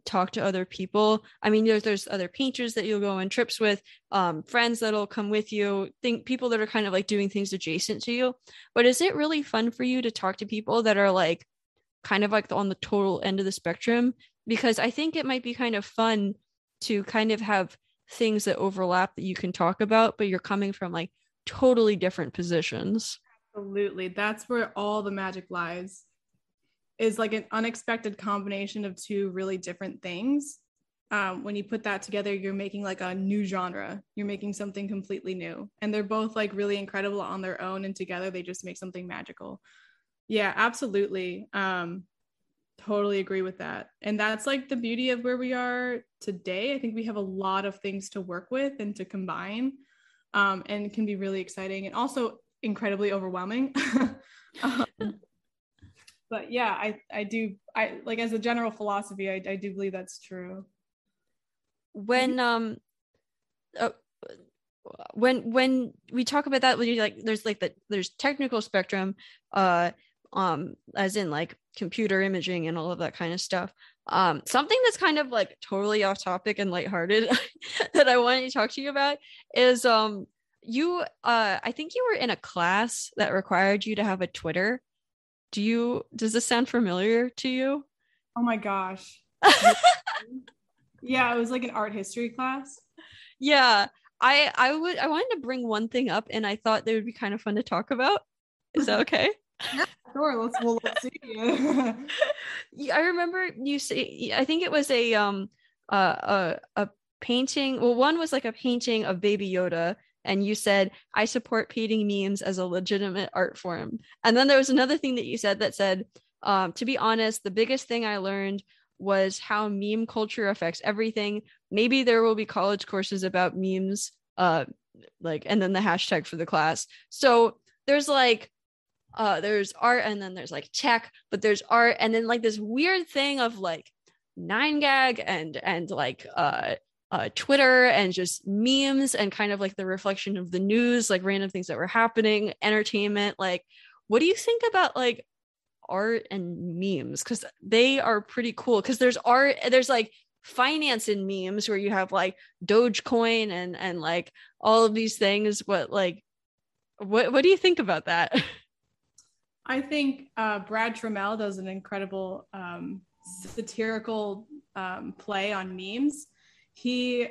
talk to other people i mean there's there's other painters that you'll go on trips with um friends that'll come with you think people that are kind of like doing things adjacent to you but is it really fun for you to talk to people that are like kind of like on the total end of the spectrum because i think it might be kind of fun to kind of have things that overlap that you can talk about but you're coming from like totally different positions Absolutely. That's where all the magic lies. Is like an unexpected combination of two really different things. Um, when you put that together, you're making like a new genre. You're making something completely new. And they're both like really incredible on their own. And together, they just make something magical. Yeah, absolutely. Um, totally agree with that. And that's like the beauty of where we are today. I think we have a lot of things to work with and to combine. Um, and can be really exciting. And also, incredibly overwhelming. um, but yeah, I I do I like as a general philosophy, I, I do believe that's true. When um, uh, when when we talk about that, when you like, there's like the there's technical spectrum, uh, um, as in like computer imaging and all of that kind of stuff. Um, something that's kind of like totally off topic and lighthearted that I wanted to talk to you about is um you uh i think you were in a class that required you to have a twitter do you does this sound familiar to you? Oh my gosh. Yeah it was like an art history class. Yeah i i would i wanted to bring one thing up and i thought they would be kind of fun to talk about. Is that okay? Yeah, sure let's well let's see. I remember you say i think it was a um uh, a a painting well one was like a painting of baby yoda and you said i support painting memes as a legitimate art form. And then there was another thing that you said that said um, to be honest the biggest thing i learned was how meme culture affects everything. Maybe there will be college courses about memes uh like and then the hashtag for the class. So there's like uh there's art and then there's like tech but there's art and then like this weird thing of like nine gag and and like uh uh, Twitter and just memes and kind of like the reflection of the news, like random things that were happening, entertainment. Like, what do you think about like art and memes? Because they are pretty cool. Because there's art, there's like finance in memes where you have like Dogecoin and and like all of these things. What like, what what do you think about that? I think uh, Brad Troemel does an incredible um, satirical um, play on memes he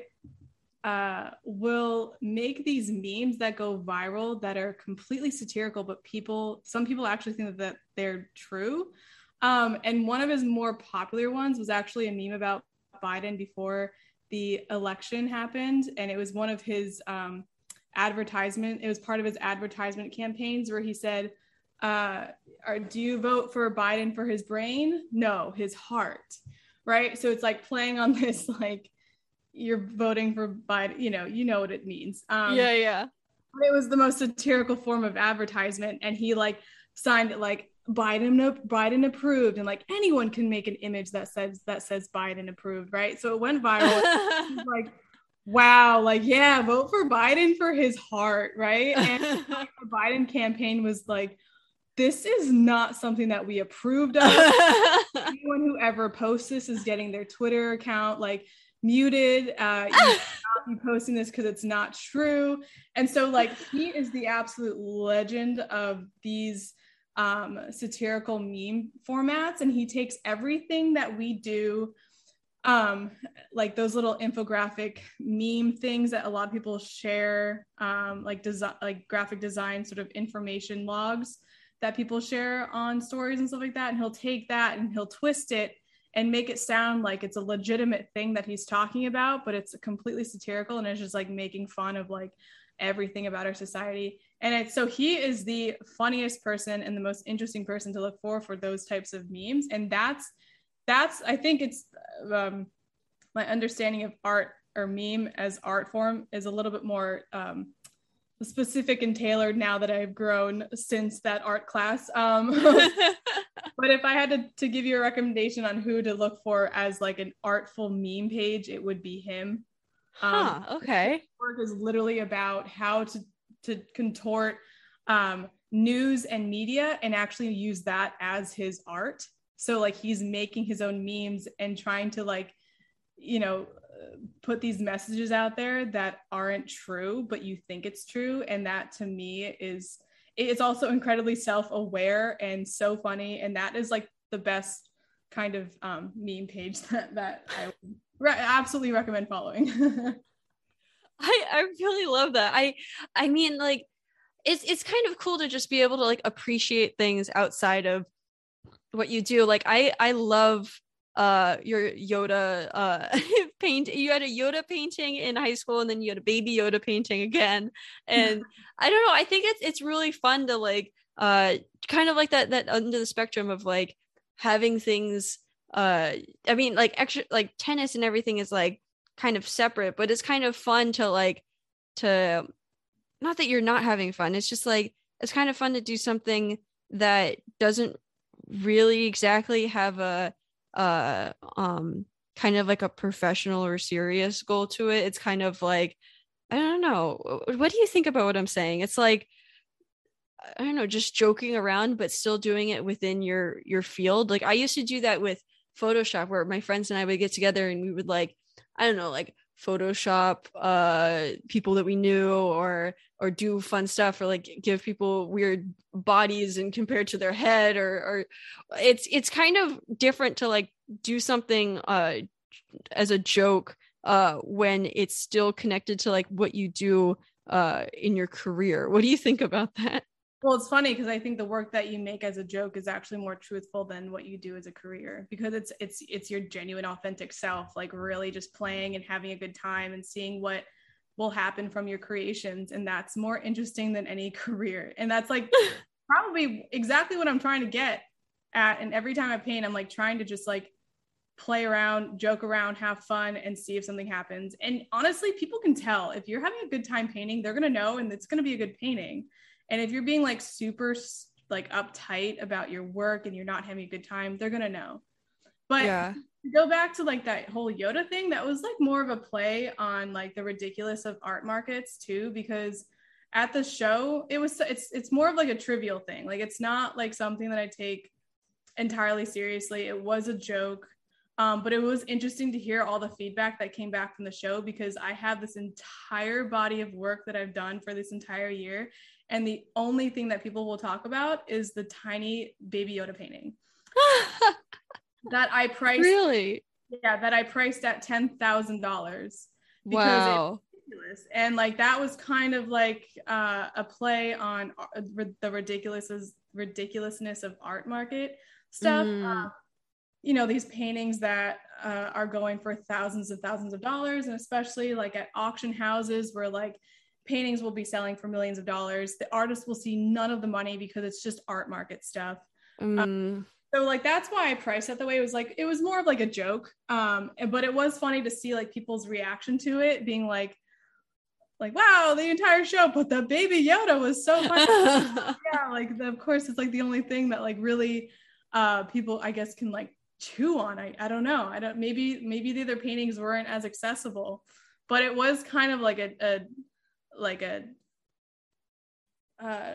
uh, will make these memes that go viral that are completely satirical, but people, some people actually think that they're true. Um, and one of his more popular ones was actually a meme about Biden before the election happened, and it was one of his um, advertisement. It was part of his advertisement campaigns where he said, uh, "Do you vote for Biden for his brain? No, his heart." Right. So it's like playing on this like you're voting for Biden. You know, you know what it means. Um, yeah, yeah. It was the most satirical form of advertisement, and he like signed it like Biden Biden approved and like anyone can make an image that says that says Biden approved, right? So it went viral. like wow, like yeah, vote for Biden for his heart, right? And the Biden campaign was like this is not something that we approved of. Anyone who ever posts this is getting their Twitter account like muted. Uh, you not be posting this because it's not true. And so, like, he is the absolute legend of these um, satirical meme formats, and he takes everything that we do, um, like those little infographic meme things that a lot of people share, um, like design, like graphic design sort of information logs that people share on stories and stuff like that, and he'll take that and he'll twist it and make it sound like it's a legitimate thing that he's talking about, but it's completely satirical and it's just like making fun of like everything about our society. And it's so he is the funniest person and the most interesting person to look for for those types of memes. And that's that's I think it's um, my understanding of art or meme as art form is a little bit more um, specific and tailored now that I've grown since that art class. Um, but if I had to, to give you a recommendation on who to look for as like an artful meme page, it would be him. Um, huh, okay. Work is literally about how to to contort um, news and media and actually use that as his art. So like he's making his own memes and trying to like, you know, put these messages out there that aren't true, but you think it's true. And that to me is it's also incredibly self-aware and so funny. And that is like the best kind of um, meme page that, that I re- absolutely recommend following. I, I really love that. I I mean like it's it's kind of cool to just be able to like appreciate things outside of what you do. Like I I love uh your Yoda uh paint you had a Yoda painting in high school and then you had a baby Yoda painting again. And I don't know I think it's it's really fun to like uh kind of like that that under the spectrum of like having things uh I mean like extra like tennis and everything is like kind of separate but it's kind of fun to like to not that you're not having fun it's just like it's kind of fun to do something that doesn't really exactly have a uh um kind of like a professional or serious goal to it. It's kind of like i don't know. What do you think about what i'm saying? It's like i don't know just joking around but still doing it within your your field. Like i used to do that with photoshop where my friends and i would get together and we would like i don't know like photoshop uh people that we knew or or do fun stuff or like give people weird bodies and compared to their head or or it's it's kind of different to like do something uh as a joke uh when it's still connected to like what you do uh in your career. What do you think about that well, it's funny because I think the work that you make as a joke is actually more truthful than what you do as a career because it's it's it's your genuine authentic self, like really just playing and having a good time and seeing what will happen from your creations and that's more interesting than any career. And that's like probably exactly what I'm trying to get at and every time I paint I'm like trying to just like play around, joke around, have fun, and see if something happens. And honestly, people can tell if you're having a good time painting, they're gonna know, and it's gonna be a good painting. And if you're being like super like uptight about your work and you're not having a good time, they're gonna know. But yeah. go back to like that whole Yoda thing, that was like more of a play on like the ridiculous of art markets too, because at the show it was it's it's more of like a trivial thing. Like it's not like something that I take entirely seriously. It was a joke. Um, but it was interesting to hear all the feedback that came back from the show because I have this entire body of work that I've done for this entire year. And the only thing that people will talk about is the tiny baby Yoda painting that I priced. Really? Yeah, that I priced at ten thousand dollars. Wow. Ridiculous. And like that was kind of like uh, a play on uh, the ridiculousness ridiculousness of art market stuff. Mm. Uh, you know these paintings that uh, are going for thousands and thousands of dollars, and especially like at auction houses where like paintings will be selling for millions of dollars. The artist will see none of the money because it's just art market stuff. Mm. Um, so like that's why I priced it the way it was like it was more of like a joke. Um, but it was funny to see like people's reaction to it being like like wow the entire show but the baby yoda was so funny yeah like the, of course it's like the only thing that like really uh people i guess can like chew on i, I don't know i don't maybe maybe the other paintings weren't as accessible but it was kind of like a, a like a uh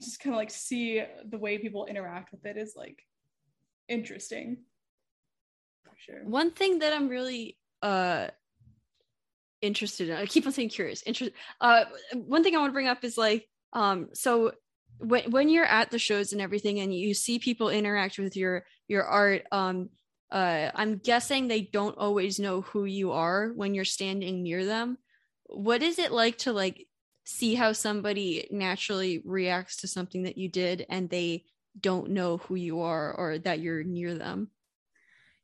just kind of like see the way people interact with it is like interesting. For sure. One thing that i'm really uh interested in i keep on saying curious interest uh one thing i want to bring up is like um so when when you're at the shows and everything and you see people interact with your your art um uh i'm guessing they don't always know who you are when you're standing near them what is it like to like see how somebody naturally reacts to something that you did and they don't know who you are or that you're near them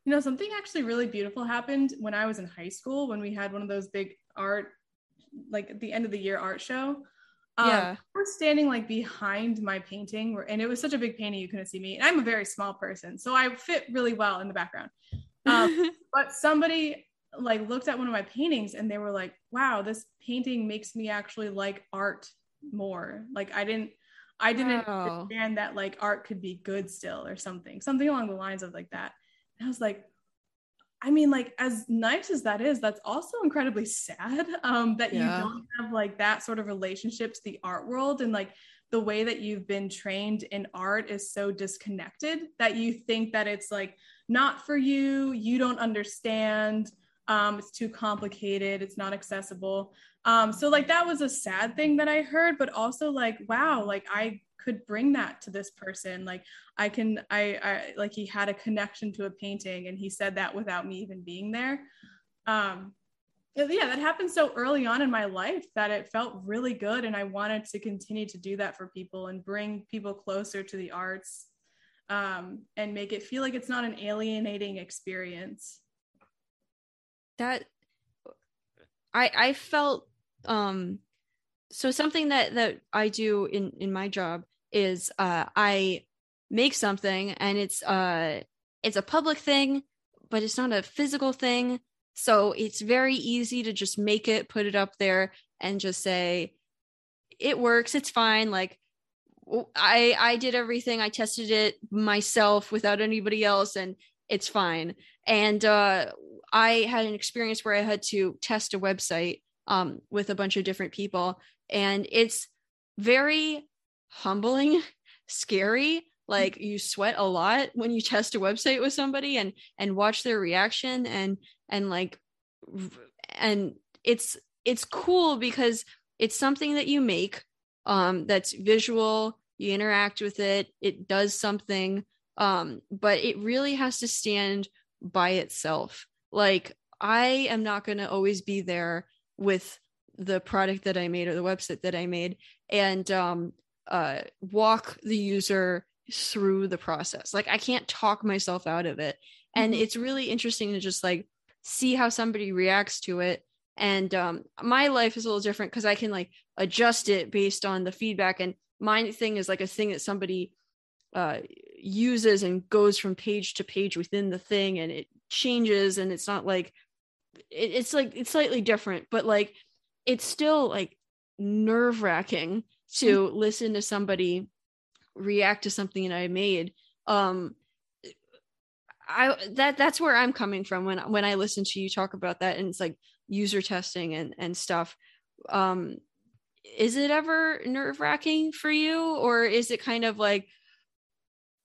you know something actually really beautiful happened when i was in high school when we had one of those big art like the end of the year art show um, yeah. I was standing like behind my painting, and it was such a big painting you couldn't see me. And I'm a very small person, so I fit really well in the background. Um, but somebody like looked at one of my paintings and they were like, wow, this painting makes me actually like art more. Like I didn't I didn't wow. understand that like art could be good still or something, something along the lines of like that. And I was like, I mean, like as nice as that is, that's also incredibly sad um, that yeah. you don't have like that sort of relationship to the art world and like the way that you've been trained in art is so disconnected that you think that it's like not for you, you don't understand um, it's too complicated. It's not accessible. Um, so like that was a sad thing that i heard but also like wow like i could bring that to this person. Like i can I, I like he had a connection to a painting and he said that without me even being there. Um yeah that happened so early on in my life that it felt really good and i wanted to continue to do that for people and bring people closer to the arts um, and make it feel like it's not an alienating experience that I I felt um so something that that I do in in my job is uh I make something and it's uh it's a public thing but it's not a physical thing. So it's very easy to just make it put it up there and just say it works it's fine. Like I I did everything. I tested it myself without anybody else and it's fine. And uh I had an experience where I had to test a website um, with a bunch of different people, and it's very humbling, scary. Like you sweat a lot when you test a website with somebody and and watch their reaction and and like and it's it's cool because it's something that you make um that's visual you interact with it it does something um but it really has to stand by itself like i am not going to always be there with the product that i made or the website that i made and um uh walk the user through the process. Like i can't talk myself out of it. And mm-hmm. it's really interesting to just like see how somebody reacts to it. And um my life is a little different because i can like adjust it based on the feedback. And my thing is like a thing that somebody uh uses and goes from page to page within the thing and it changes and it's not like it, it's like it's slightly different but like it's still like nerve wracking to mm-hmm. listen to somebody react to something that I made. Um, I that that's where I'm coming from when when I listen to you talk about that, and it's like user testing and and stuff. Um, is it ever nerve wracking for you, or is it kind of like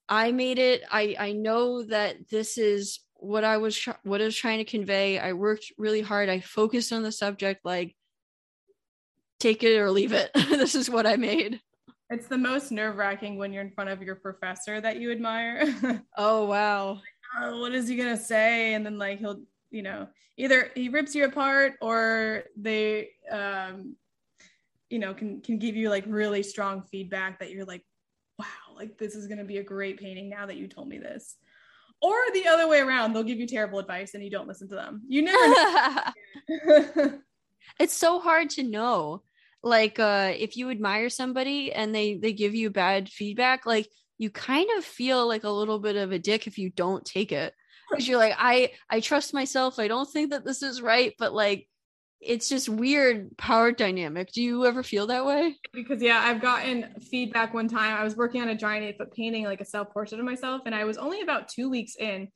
I made it? I I know that this is what I was what I was trying to convey. I worked really hard. I focused on the subject like take it or leave it. this is what I made. It's the most nerve-wracking when you're in front of your professor that you admire. oh wow. oh, what is he going to say and then like he'll you know, either he rips you apart or they, um, you know, can can give you like really strong feedback that you're like, like this is gonna be a great painting now that you told me this. Or the other way around, they'll give you terrible advice and you don't listen to them. You never know. it's so hard to know. Like uh if you admire somebody and they they give you bad feedback, like you kind of feel like a little bit of a dick if you don't take it because you're like i i trust myself i don't think that this is right but like it's just weird power dynamic. Do you ever feel that way? Because yeah i've gotten feedback one time. I was working on a giant eight foot painting like a self portrait of myself and i was only about two weeks in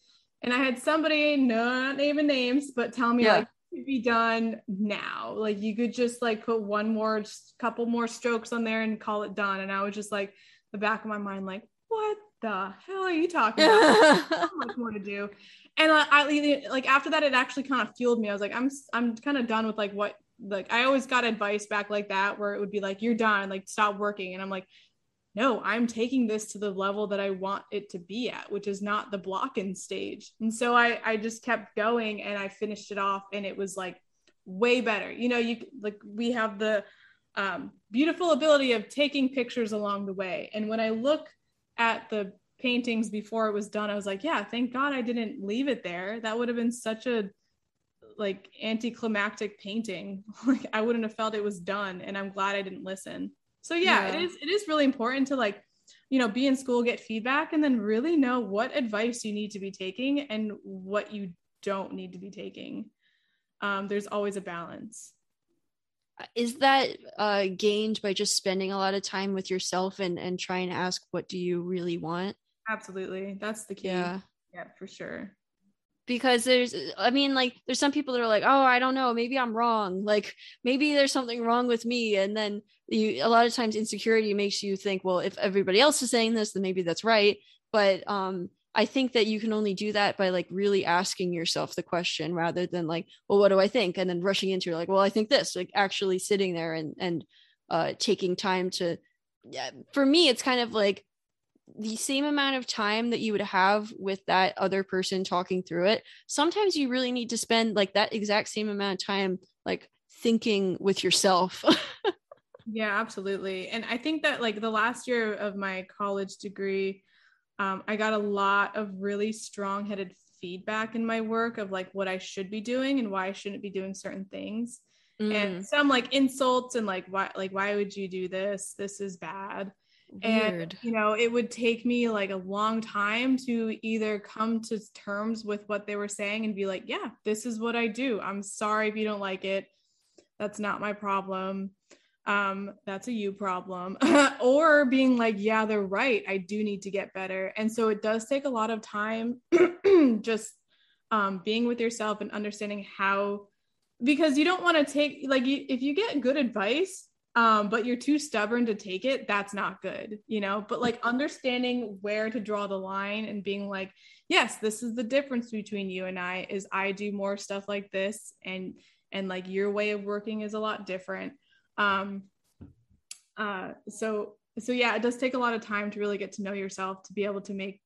and i had somebody not naming names but tell me yeah. like be done now. Like you could just like put one more couple more strokes on there and call it done and i was just like the back of my mind like what the hell are you talking about? So much more to do. And I, I like after that it actually kind of fueled me. I was like i'm i'm kind of done with like what like i always got advice back like that where it would be like you're done. Like stop working. And i'm like no i'm taking this to the level that i want it to be at which is not the blocking stage. And so i i just kept going and i finished it off and it was like way better. You know you like we have the um, beautiful ability of taking pictures along the way. And when i look at the paintings before it was done, I was like, yeah, thank God I didn't leave it there. That would have been such a like anticlimactic painting. Like I wouldn't have felt it was done. And I'm glad I didn't listen. So yeah, yeah, it is it is really important to like, you know, be in school, get feedback, and then really know what advice you need to be taking and what you don't need to be taking. Um, there's always a balance is that uh, gained by just spending a lot of time with yourself and and trying to ask what do you really want? Absolutely. That's the key. Yeah. Yeah for sure. Because there's i mean like there's some people that are like oh i don't know. Maybe i'm wrong. Like maybe there's something wrong with me. And then you a lot of times insecurity makes you think well if everybody else is saying this then maybe that's right. But um I think that you can only do that by like really asking yourself the question rather than like, well, what do I think? And then rushing into like, well, I think this, like actually sitting there and and uh taking time to yeah, for me, it's kind of like the same amount of time that you would have with that other person talking through it. Sometimes you really need to spend like that exact same amount of time like thinking with yourself. yeah, absolutely. And I think that like the last year of my college degree, um, I got a lot of really strong headed feedback in my work of like what I should be doing and why I shouldn't be doing certain things. Mm. And some like insults and like why like why would you do this? This is bad. Weird. And you know, it would take me like a long time to either come to terms with what they were saying and be like, yeah, this is what I do. I'm sorry if you don't like it. That's not my problem um, that's a you problem, or being like, yeah, they're right. I do need to get better. And so it does take a lot of time just um, being with yourself and understanding how, because you don't want to take, like, you, if you get good advice, um, but you're too stubborn to take it, that's not good, you know? But like understanding where to draw the line and being like, yes, this is the difference between you and I is I do more stuff like this and and like your way of working is a lot different um, uh, so so yeah, it does take a lot of time to really get to know yourself to be able to make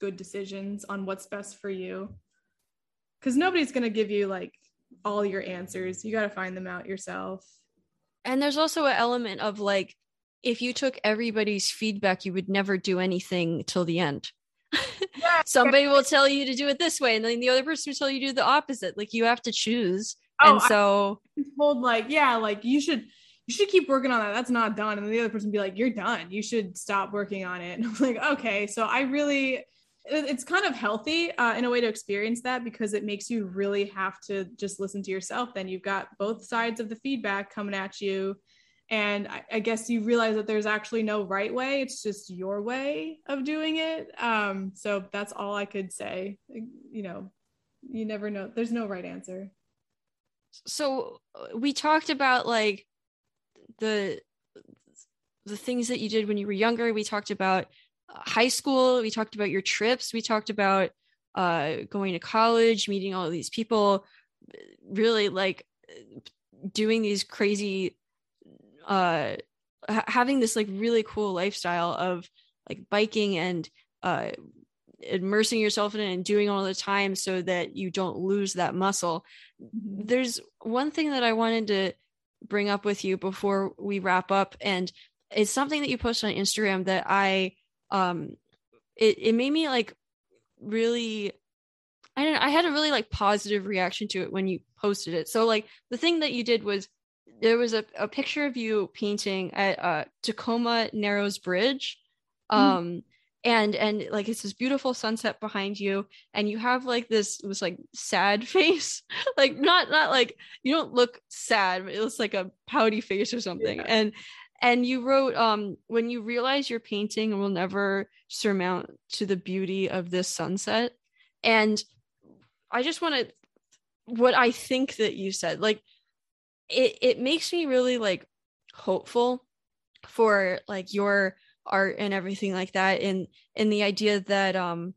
good decisions on what's best for you. Because nobody's gonna give you like all your answers. You got to find them out yourself. And there's also an element of like, if you took everybody's feedback, you would never do anything till the end. Yeah. Somebody will tell you to do it this way, and then the other person will tell you to do the opposite. Like you have to choose. Oh, and so I'm told like, yeah, like you should you should keep working on that. That's not done. And the other person be like, you're done. You should stop working on it. And I'm like, okay. So I really, it's kind of healthy uh, in a way to experience that because it makes you really have to just listen to yourself. Then you've got both sides of the feedback coming at you. And I, I guess you realize that there's actually no right way. It's just your way of doing it. Um, so that's all I could say. You know, you never know. There's no right answer. So uh, we talked about like the the things that you did when you were younger. We talked about uh, high school. We talked about your trips. We talked about uh, going to college, meeting all of these people, really like doing these crazy, uh, having this like really cool lifestyle of like biking and uh, immersing yourself in it and doing all the time so that you don't lose that muscle Mm-hmm. there's one thing that i wanted to bring up with you before we wrap up. And it's something that you posted on instagram that i um it, it made me like really i don't know i had a really like positive reaction to it when you posted it. So like the thing that you did was there was a, a picture of you painting at uh tacoma narrows bridge. Mm. um and and like it's this beautiful sunset behind you and you have like this it was like sad face. Like not not like you don't look sad but it looks like a pouty face or something. Yeah. and and you wrote um when you realize your painting will never surmount to the beauty of this sunset. And i just want to what i think that you said like it it makes me really like hopeful for like your art and everything like that and and the idea that um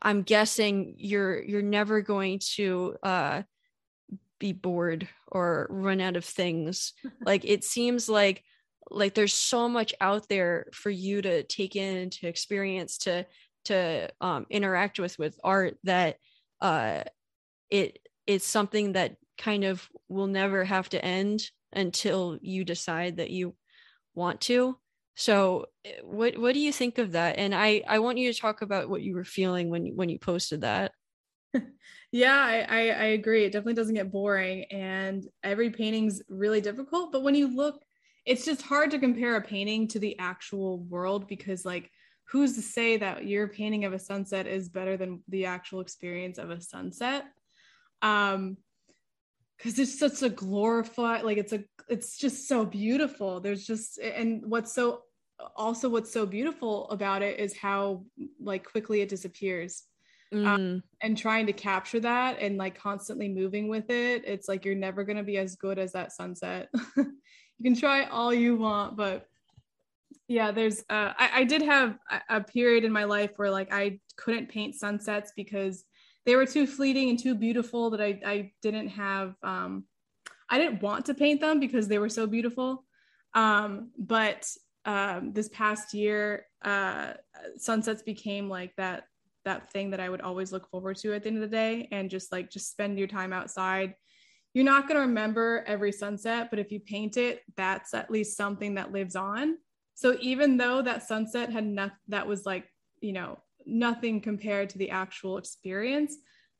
i'm guessing you're you're never going to uh be bored or run out of things. Like it seems like like there's so much out there for you to take in to experience to to um interact with with art that uh it it's something that kind of will never have to end until you decide that you want to so eh, what what do you think of that and i i want you to talk about what you were feeling when when you posted that Yeah, I, I, I agree. It definitely doesn't get boring, and every painting's really difficult. But when you look, it's just hard to compare a painting to the actual world because, like, who's to say that your painting of a sunset is better than the actual experience of a sunset? Um, because it's such a glorified, like, it's a, it's just so beautiful. There's just, and what's so, also what's so beautiful about it is how like quickly it disappears. Mm, and trying to capture that and like constantly moving with it it's like you're never going to be as good as that sunset. You can try all you want but yeah there's uh I, I did have a, a period in my life where like i couldn't paint sunsets because they were too fleeting and too beautiful that i i didn't have um i didn't want to paint them because they were so beautiful um but um this past year uh sunsets became like that that thing that I would always look forward to at the end of the day and just like just spend your time outside. You're not going to remember every sunset, but if you paint it, that's at least something that lives on. So even though that sunset had nothing that was like, you know, nothing compared to the actual experience,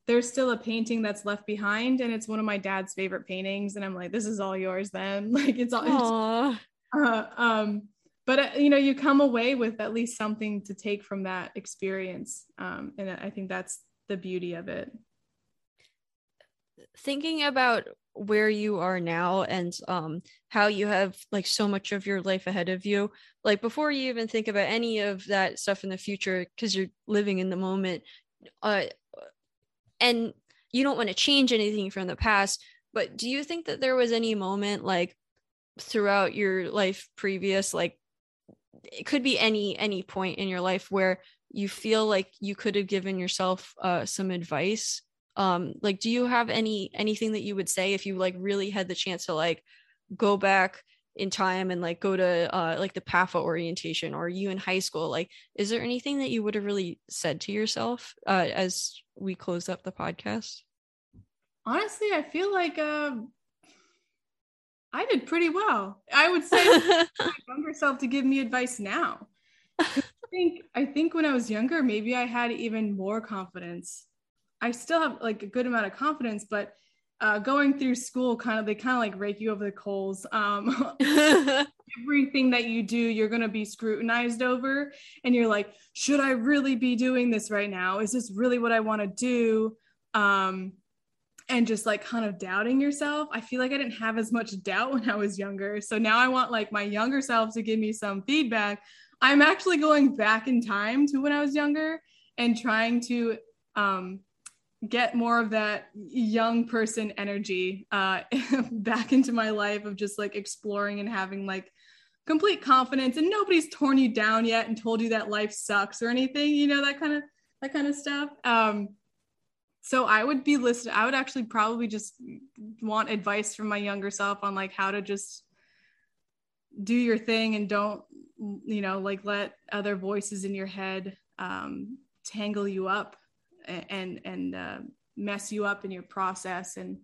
there's still a painting that's left behind and it's one of my dad's favorite paintings and I'm like this is all yours then. Like it's all it's, uh, um but uh, you know you come away with at least something to take from that experience um, and i think that's the beauty of it thinking about where you are now and um how you have like so much of your life ahead of you like before you even think about any of that stuff in the future because you're living in the moment uh and you don't want to change anything from the past but do you think that there was any moment like throughout your life previous like it could be any any point in your life where you feel like you could have given yourself uh some advice um like do you have any anything that you would say if you like really had the chance to like go back in time and like go to uh like the PAFA orientation or you in high school? Like is there anything that you would have really said to yourself uh as we close up the podcast? Honestly i feel like um i did pretty well. I would say my younger self to give me advice now. I think i think when i was younger maybe i had even more confidence i still have like a good amount of confidence but uh, going through school kind of they kind of like rake you over the coals. Um everything that you do you're going to be scrutinized over and you're like should i really be doing this right now? Is this really what i want to do? Um and just like kind of doubting yourself. I feel like i didn't have as much doubt when i was younger so now i want like my younger self to give me some feedback. I'm actually going back in time to when i was younger and trying to um get more of that young person energy uh back into my life of just like exploring and having like complete confidence and nobody's torn you down yet and told you that life sucks or anything you know that kind of that kind of stuff. Um so i would be listed i would actually probably just want advice from my younger self on like how to just do your thing and don't you know like let other voices in your head um tangle you up and and uh, mess you up in your process. And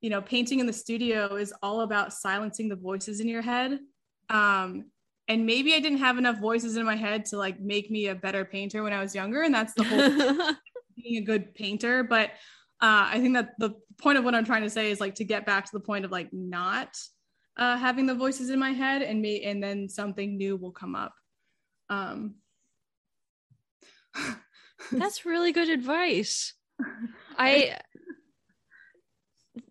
you know painting in the studio is all about silencing the voices in your head. Um, and maybe i didn't have enough voices in my head to like make me a better painter when i was younger. And that's the whole being a good painter. But uh, i think that the point of what i'm trying to say is like to get back to the point of like not uh, having the voices in my head and me and then something new will come up. Um, that's really good advice. I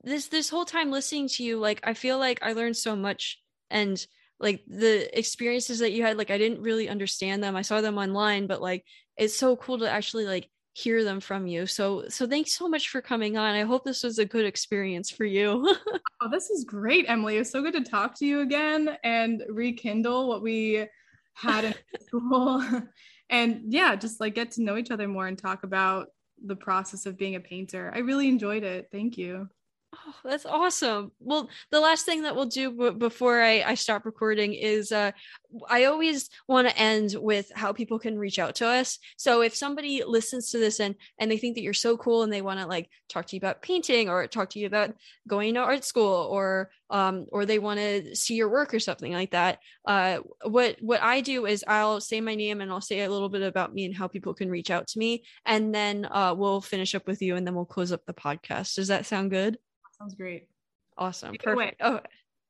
this this whole time listening to you like i feel like i learned so much and like the experiences that you had like i didn't really understand them. I saw them online but like it's so cool to actually like hear them from you. So so thanks so much for coming on. I hope this was a good experience for you. Oh this is great emily. It's so good to talk to you again and rekindle what we had in school and yeah just like get to know each other more and talk about the process of being a painter. I really enjoyed it. Thank you Oh, that's awesome. Well, the last thing that we'll do b- before I, I stop recording is uh, I always want to end with how people can reach out to us. So if somebody listens to this and and they think that you're so cool and they want to like talk to you about painting or talk to you about going to art school or um or they want to see your work or something like that, uh, what what I do is I'll say my name and I'll say a little bit about me and how people can reach out to me, and then uh, we'll finish up with you and then we'll close up the podcast. Does that sound good? Sounds great. Awesome. Take Perfect. Oh.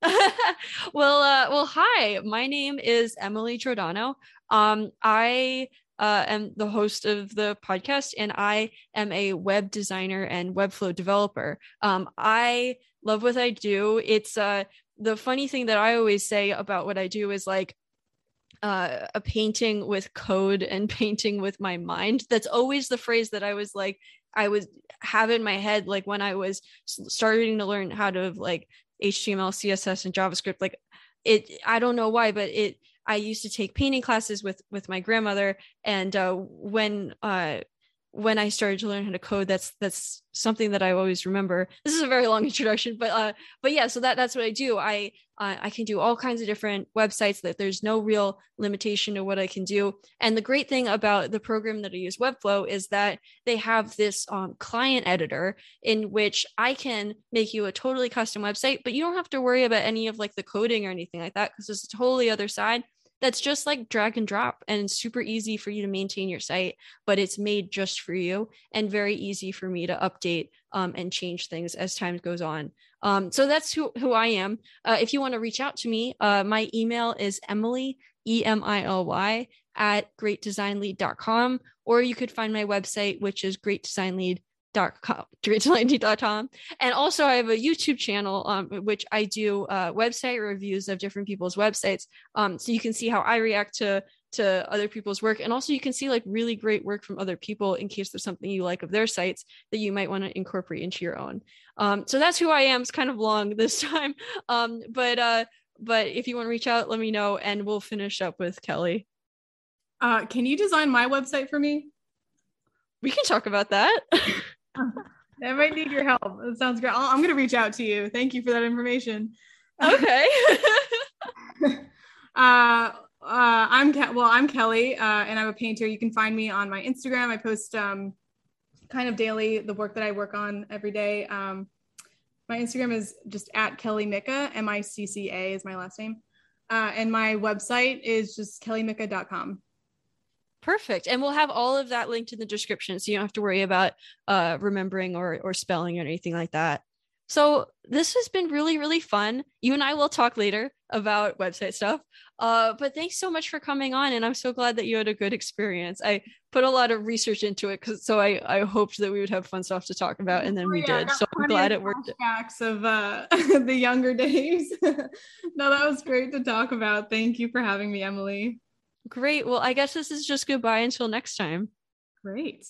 well, uh, well, hi. My name is Emily Giordano. Um, I uh, am the host of the podcast, and I am a web designer and Webflow developer. Um, I love what I do. It's uh, the funny thing that I always say about what I do is like uh, a painting with code and painting with my mind. That's always the phrase that I was like, I was have in my head like when I was starting to learn how to like HTML, CSS, and JavaScript. Like it, I don't know why, but it. I used to take painting classes with with my grandmother, and uh, when uh, when I started to learn how to code, that's that's something that I always remember. This is a very long introduction, but uh, but yeah, so that that's what I do. I uh, I can do all kinds of different websites. That there's no real limitation to what I can do. And the great thing about the program that I use, Webflow, is that they have this um, client editor in which I can make you a totally custom website, but you don't have to worry about any of like the coding or anything like that because it's a totally other side that's just like drag and drop and super easy for you to maintain your site, but it's made just for you and very easy for me to update um, and change things as time goes on. Um, so that's who, who I am. Uh, if you want to reach out to me, uh, my email is Emily, E M I L Y, at greatdesignlead.com, or you could find my website, which is greatdesignlead.com com and also i have a youtube channel um, which i do uh, website reviews of different people's websites um, so you can see how i react to to other people's work and also you can see like really great work from other people in case there's something you like of their sites that you might want to incorporate into your own. Um, so that's who i am. It's kind of long this time um, but uh, but if you want to reach out let me know and we'll finish up with kelly. Uh, can you design my website for me? We can talk about that I might need your help. That sounds great. i am going to reach out to you. Thank you for that information. Okay. uh, uh, I'm Ke- well, I'm Kelly, uh, and I'm a painter. You can find me on my Instagram. I post um, kind of daily the work that I work on every day. Um, my Instagram is just at Kelly Micca. M I C C A is my last name, uh, and my website is just kellymicca.com. Perfect. And we'll have all of that linked in the description so you don't have to worry about uh, remembering or, or spelling or anything like that. So this has been really, really fun. You and I will talk later about website stuff. Uh, but thanks so much for coming on. And I'm so glad that you had a good experience. I put a lot of research into it because so I, I hoped that we would have fun stuff to talk about and then oh, we yeah, did. So I'm glad it worked. Facts of uh, the younger days. no, that was great to talk about. Thank you for having me, Emily. Great. Well, I guess this is just goodbye until next time. Great.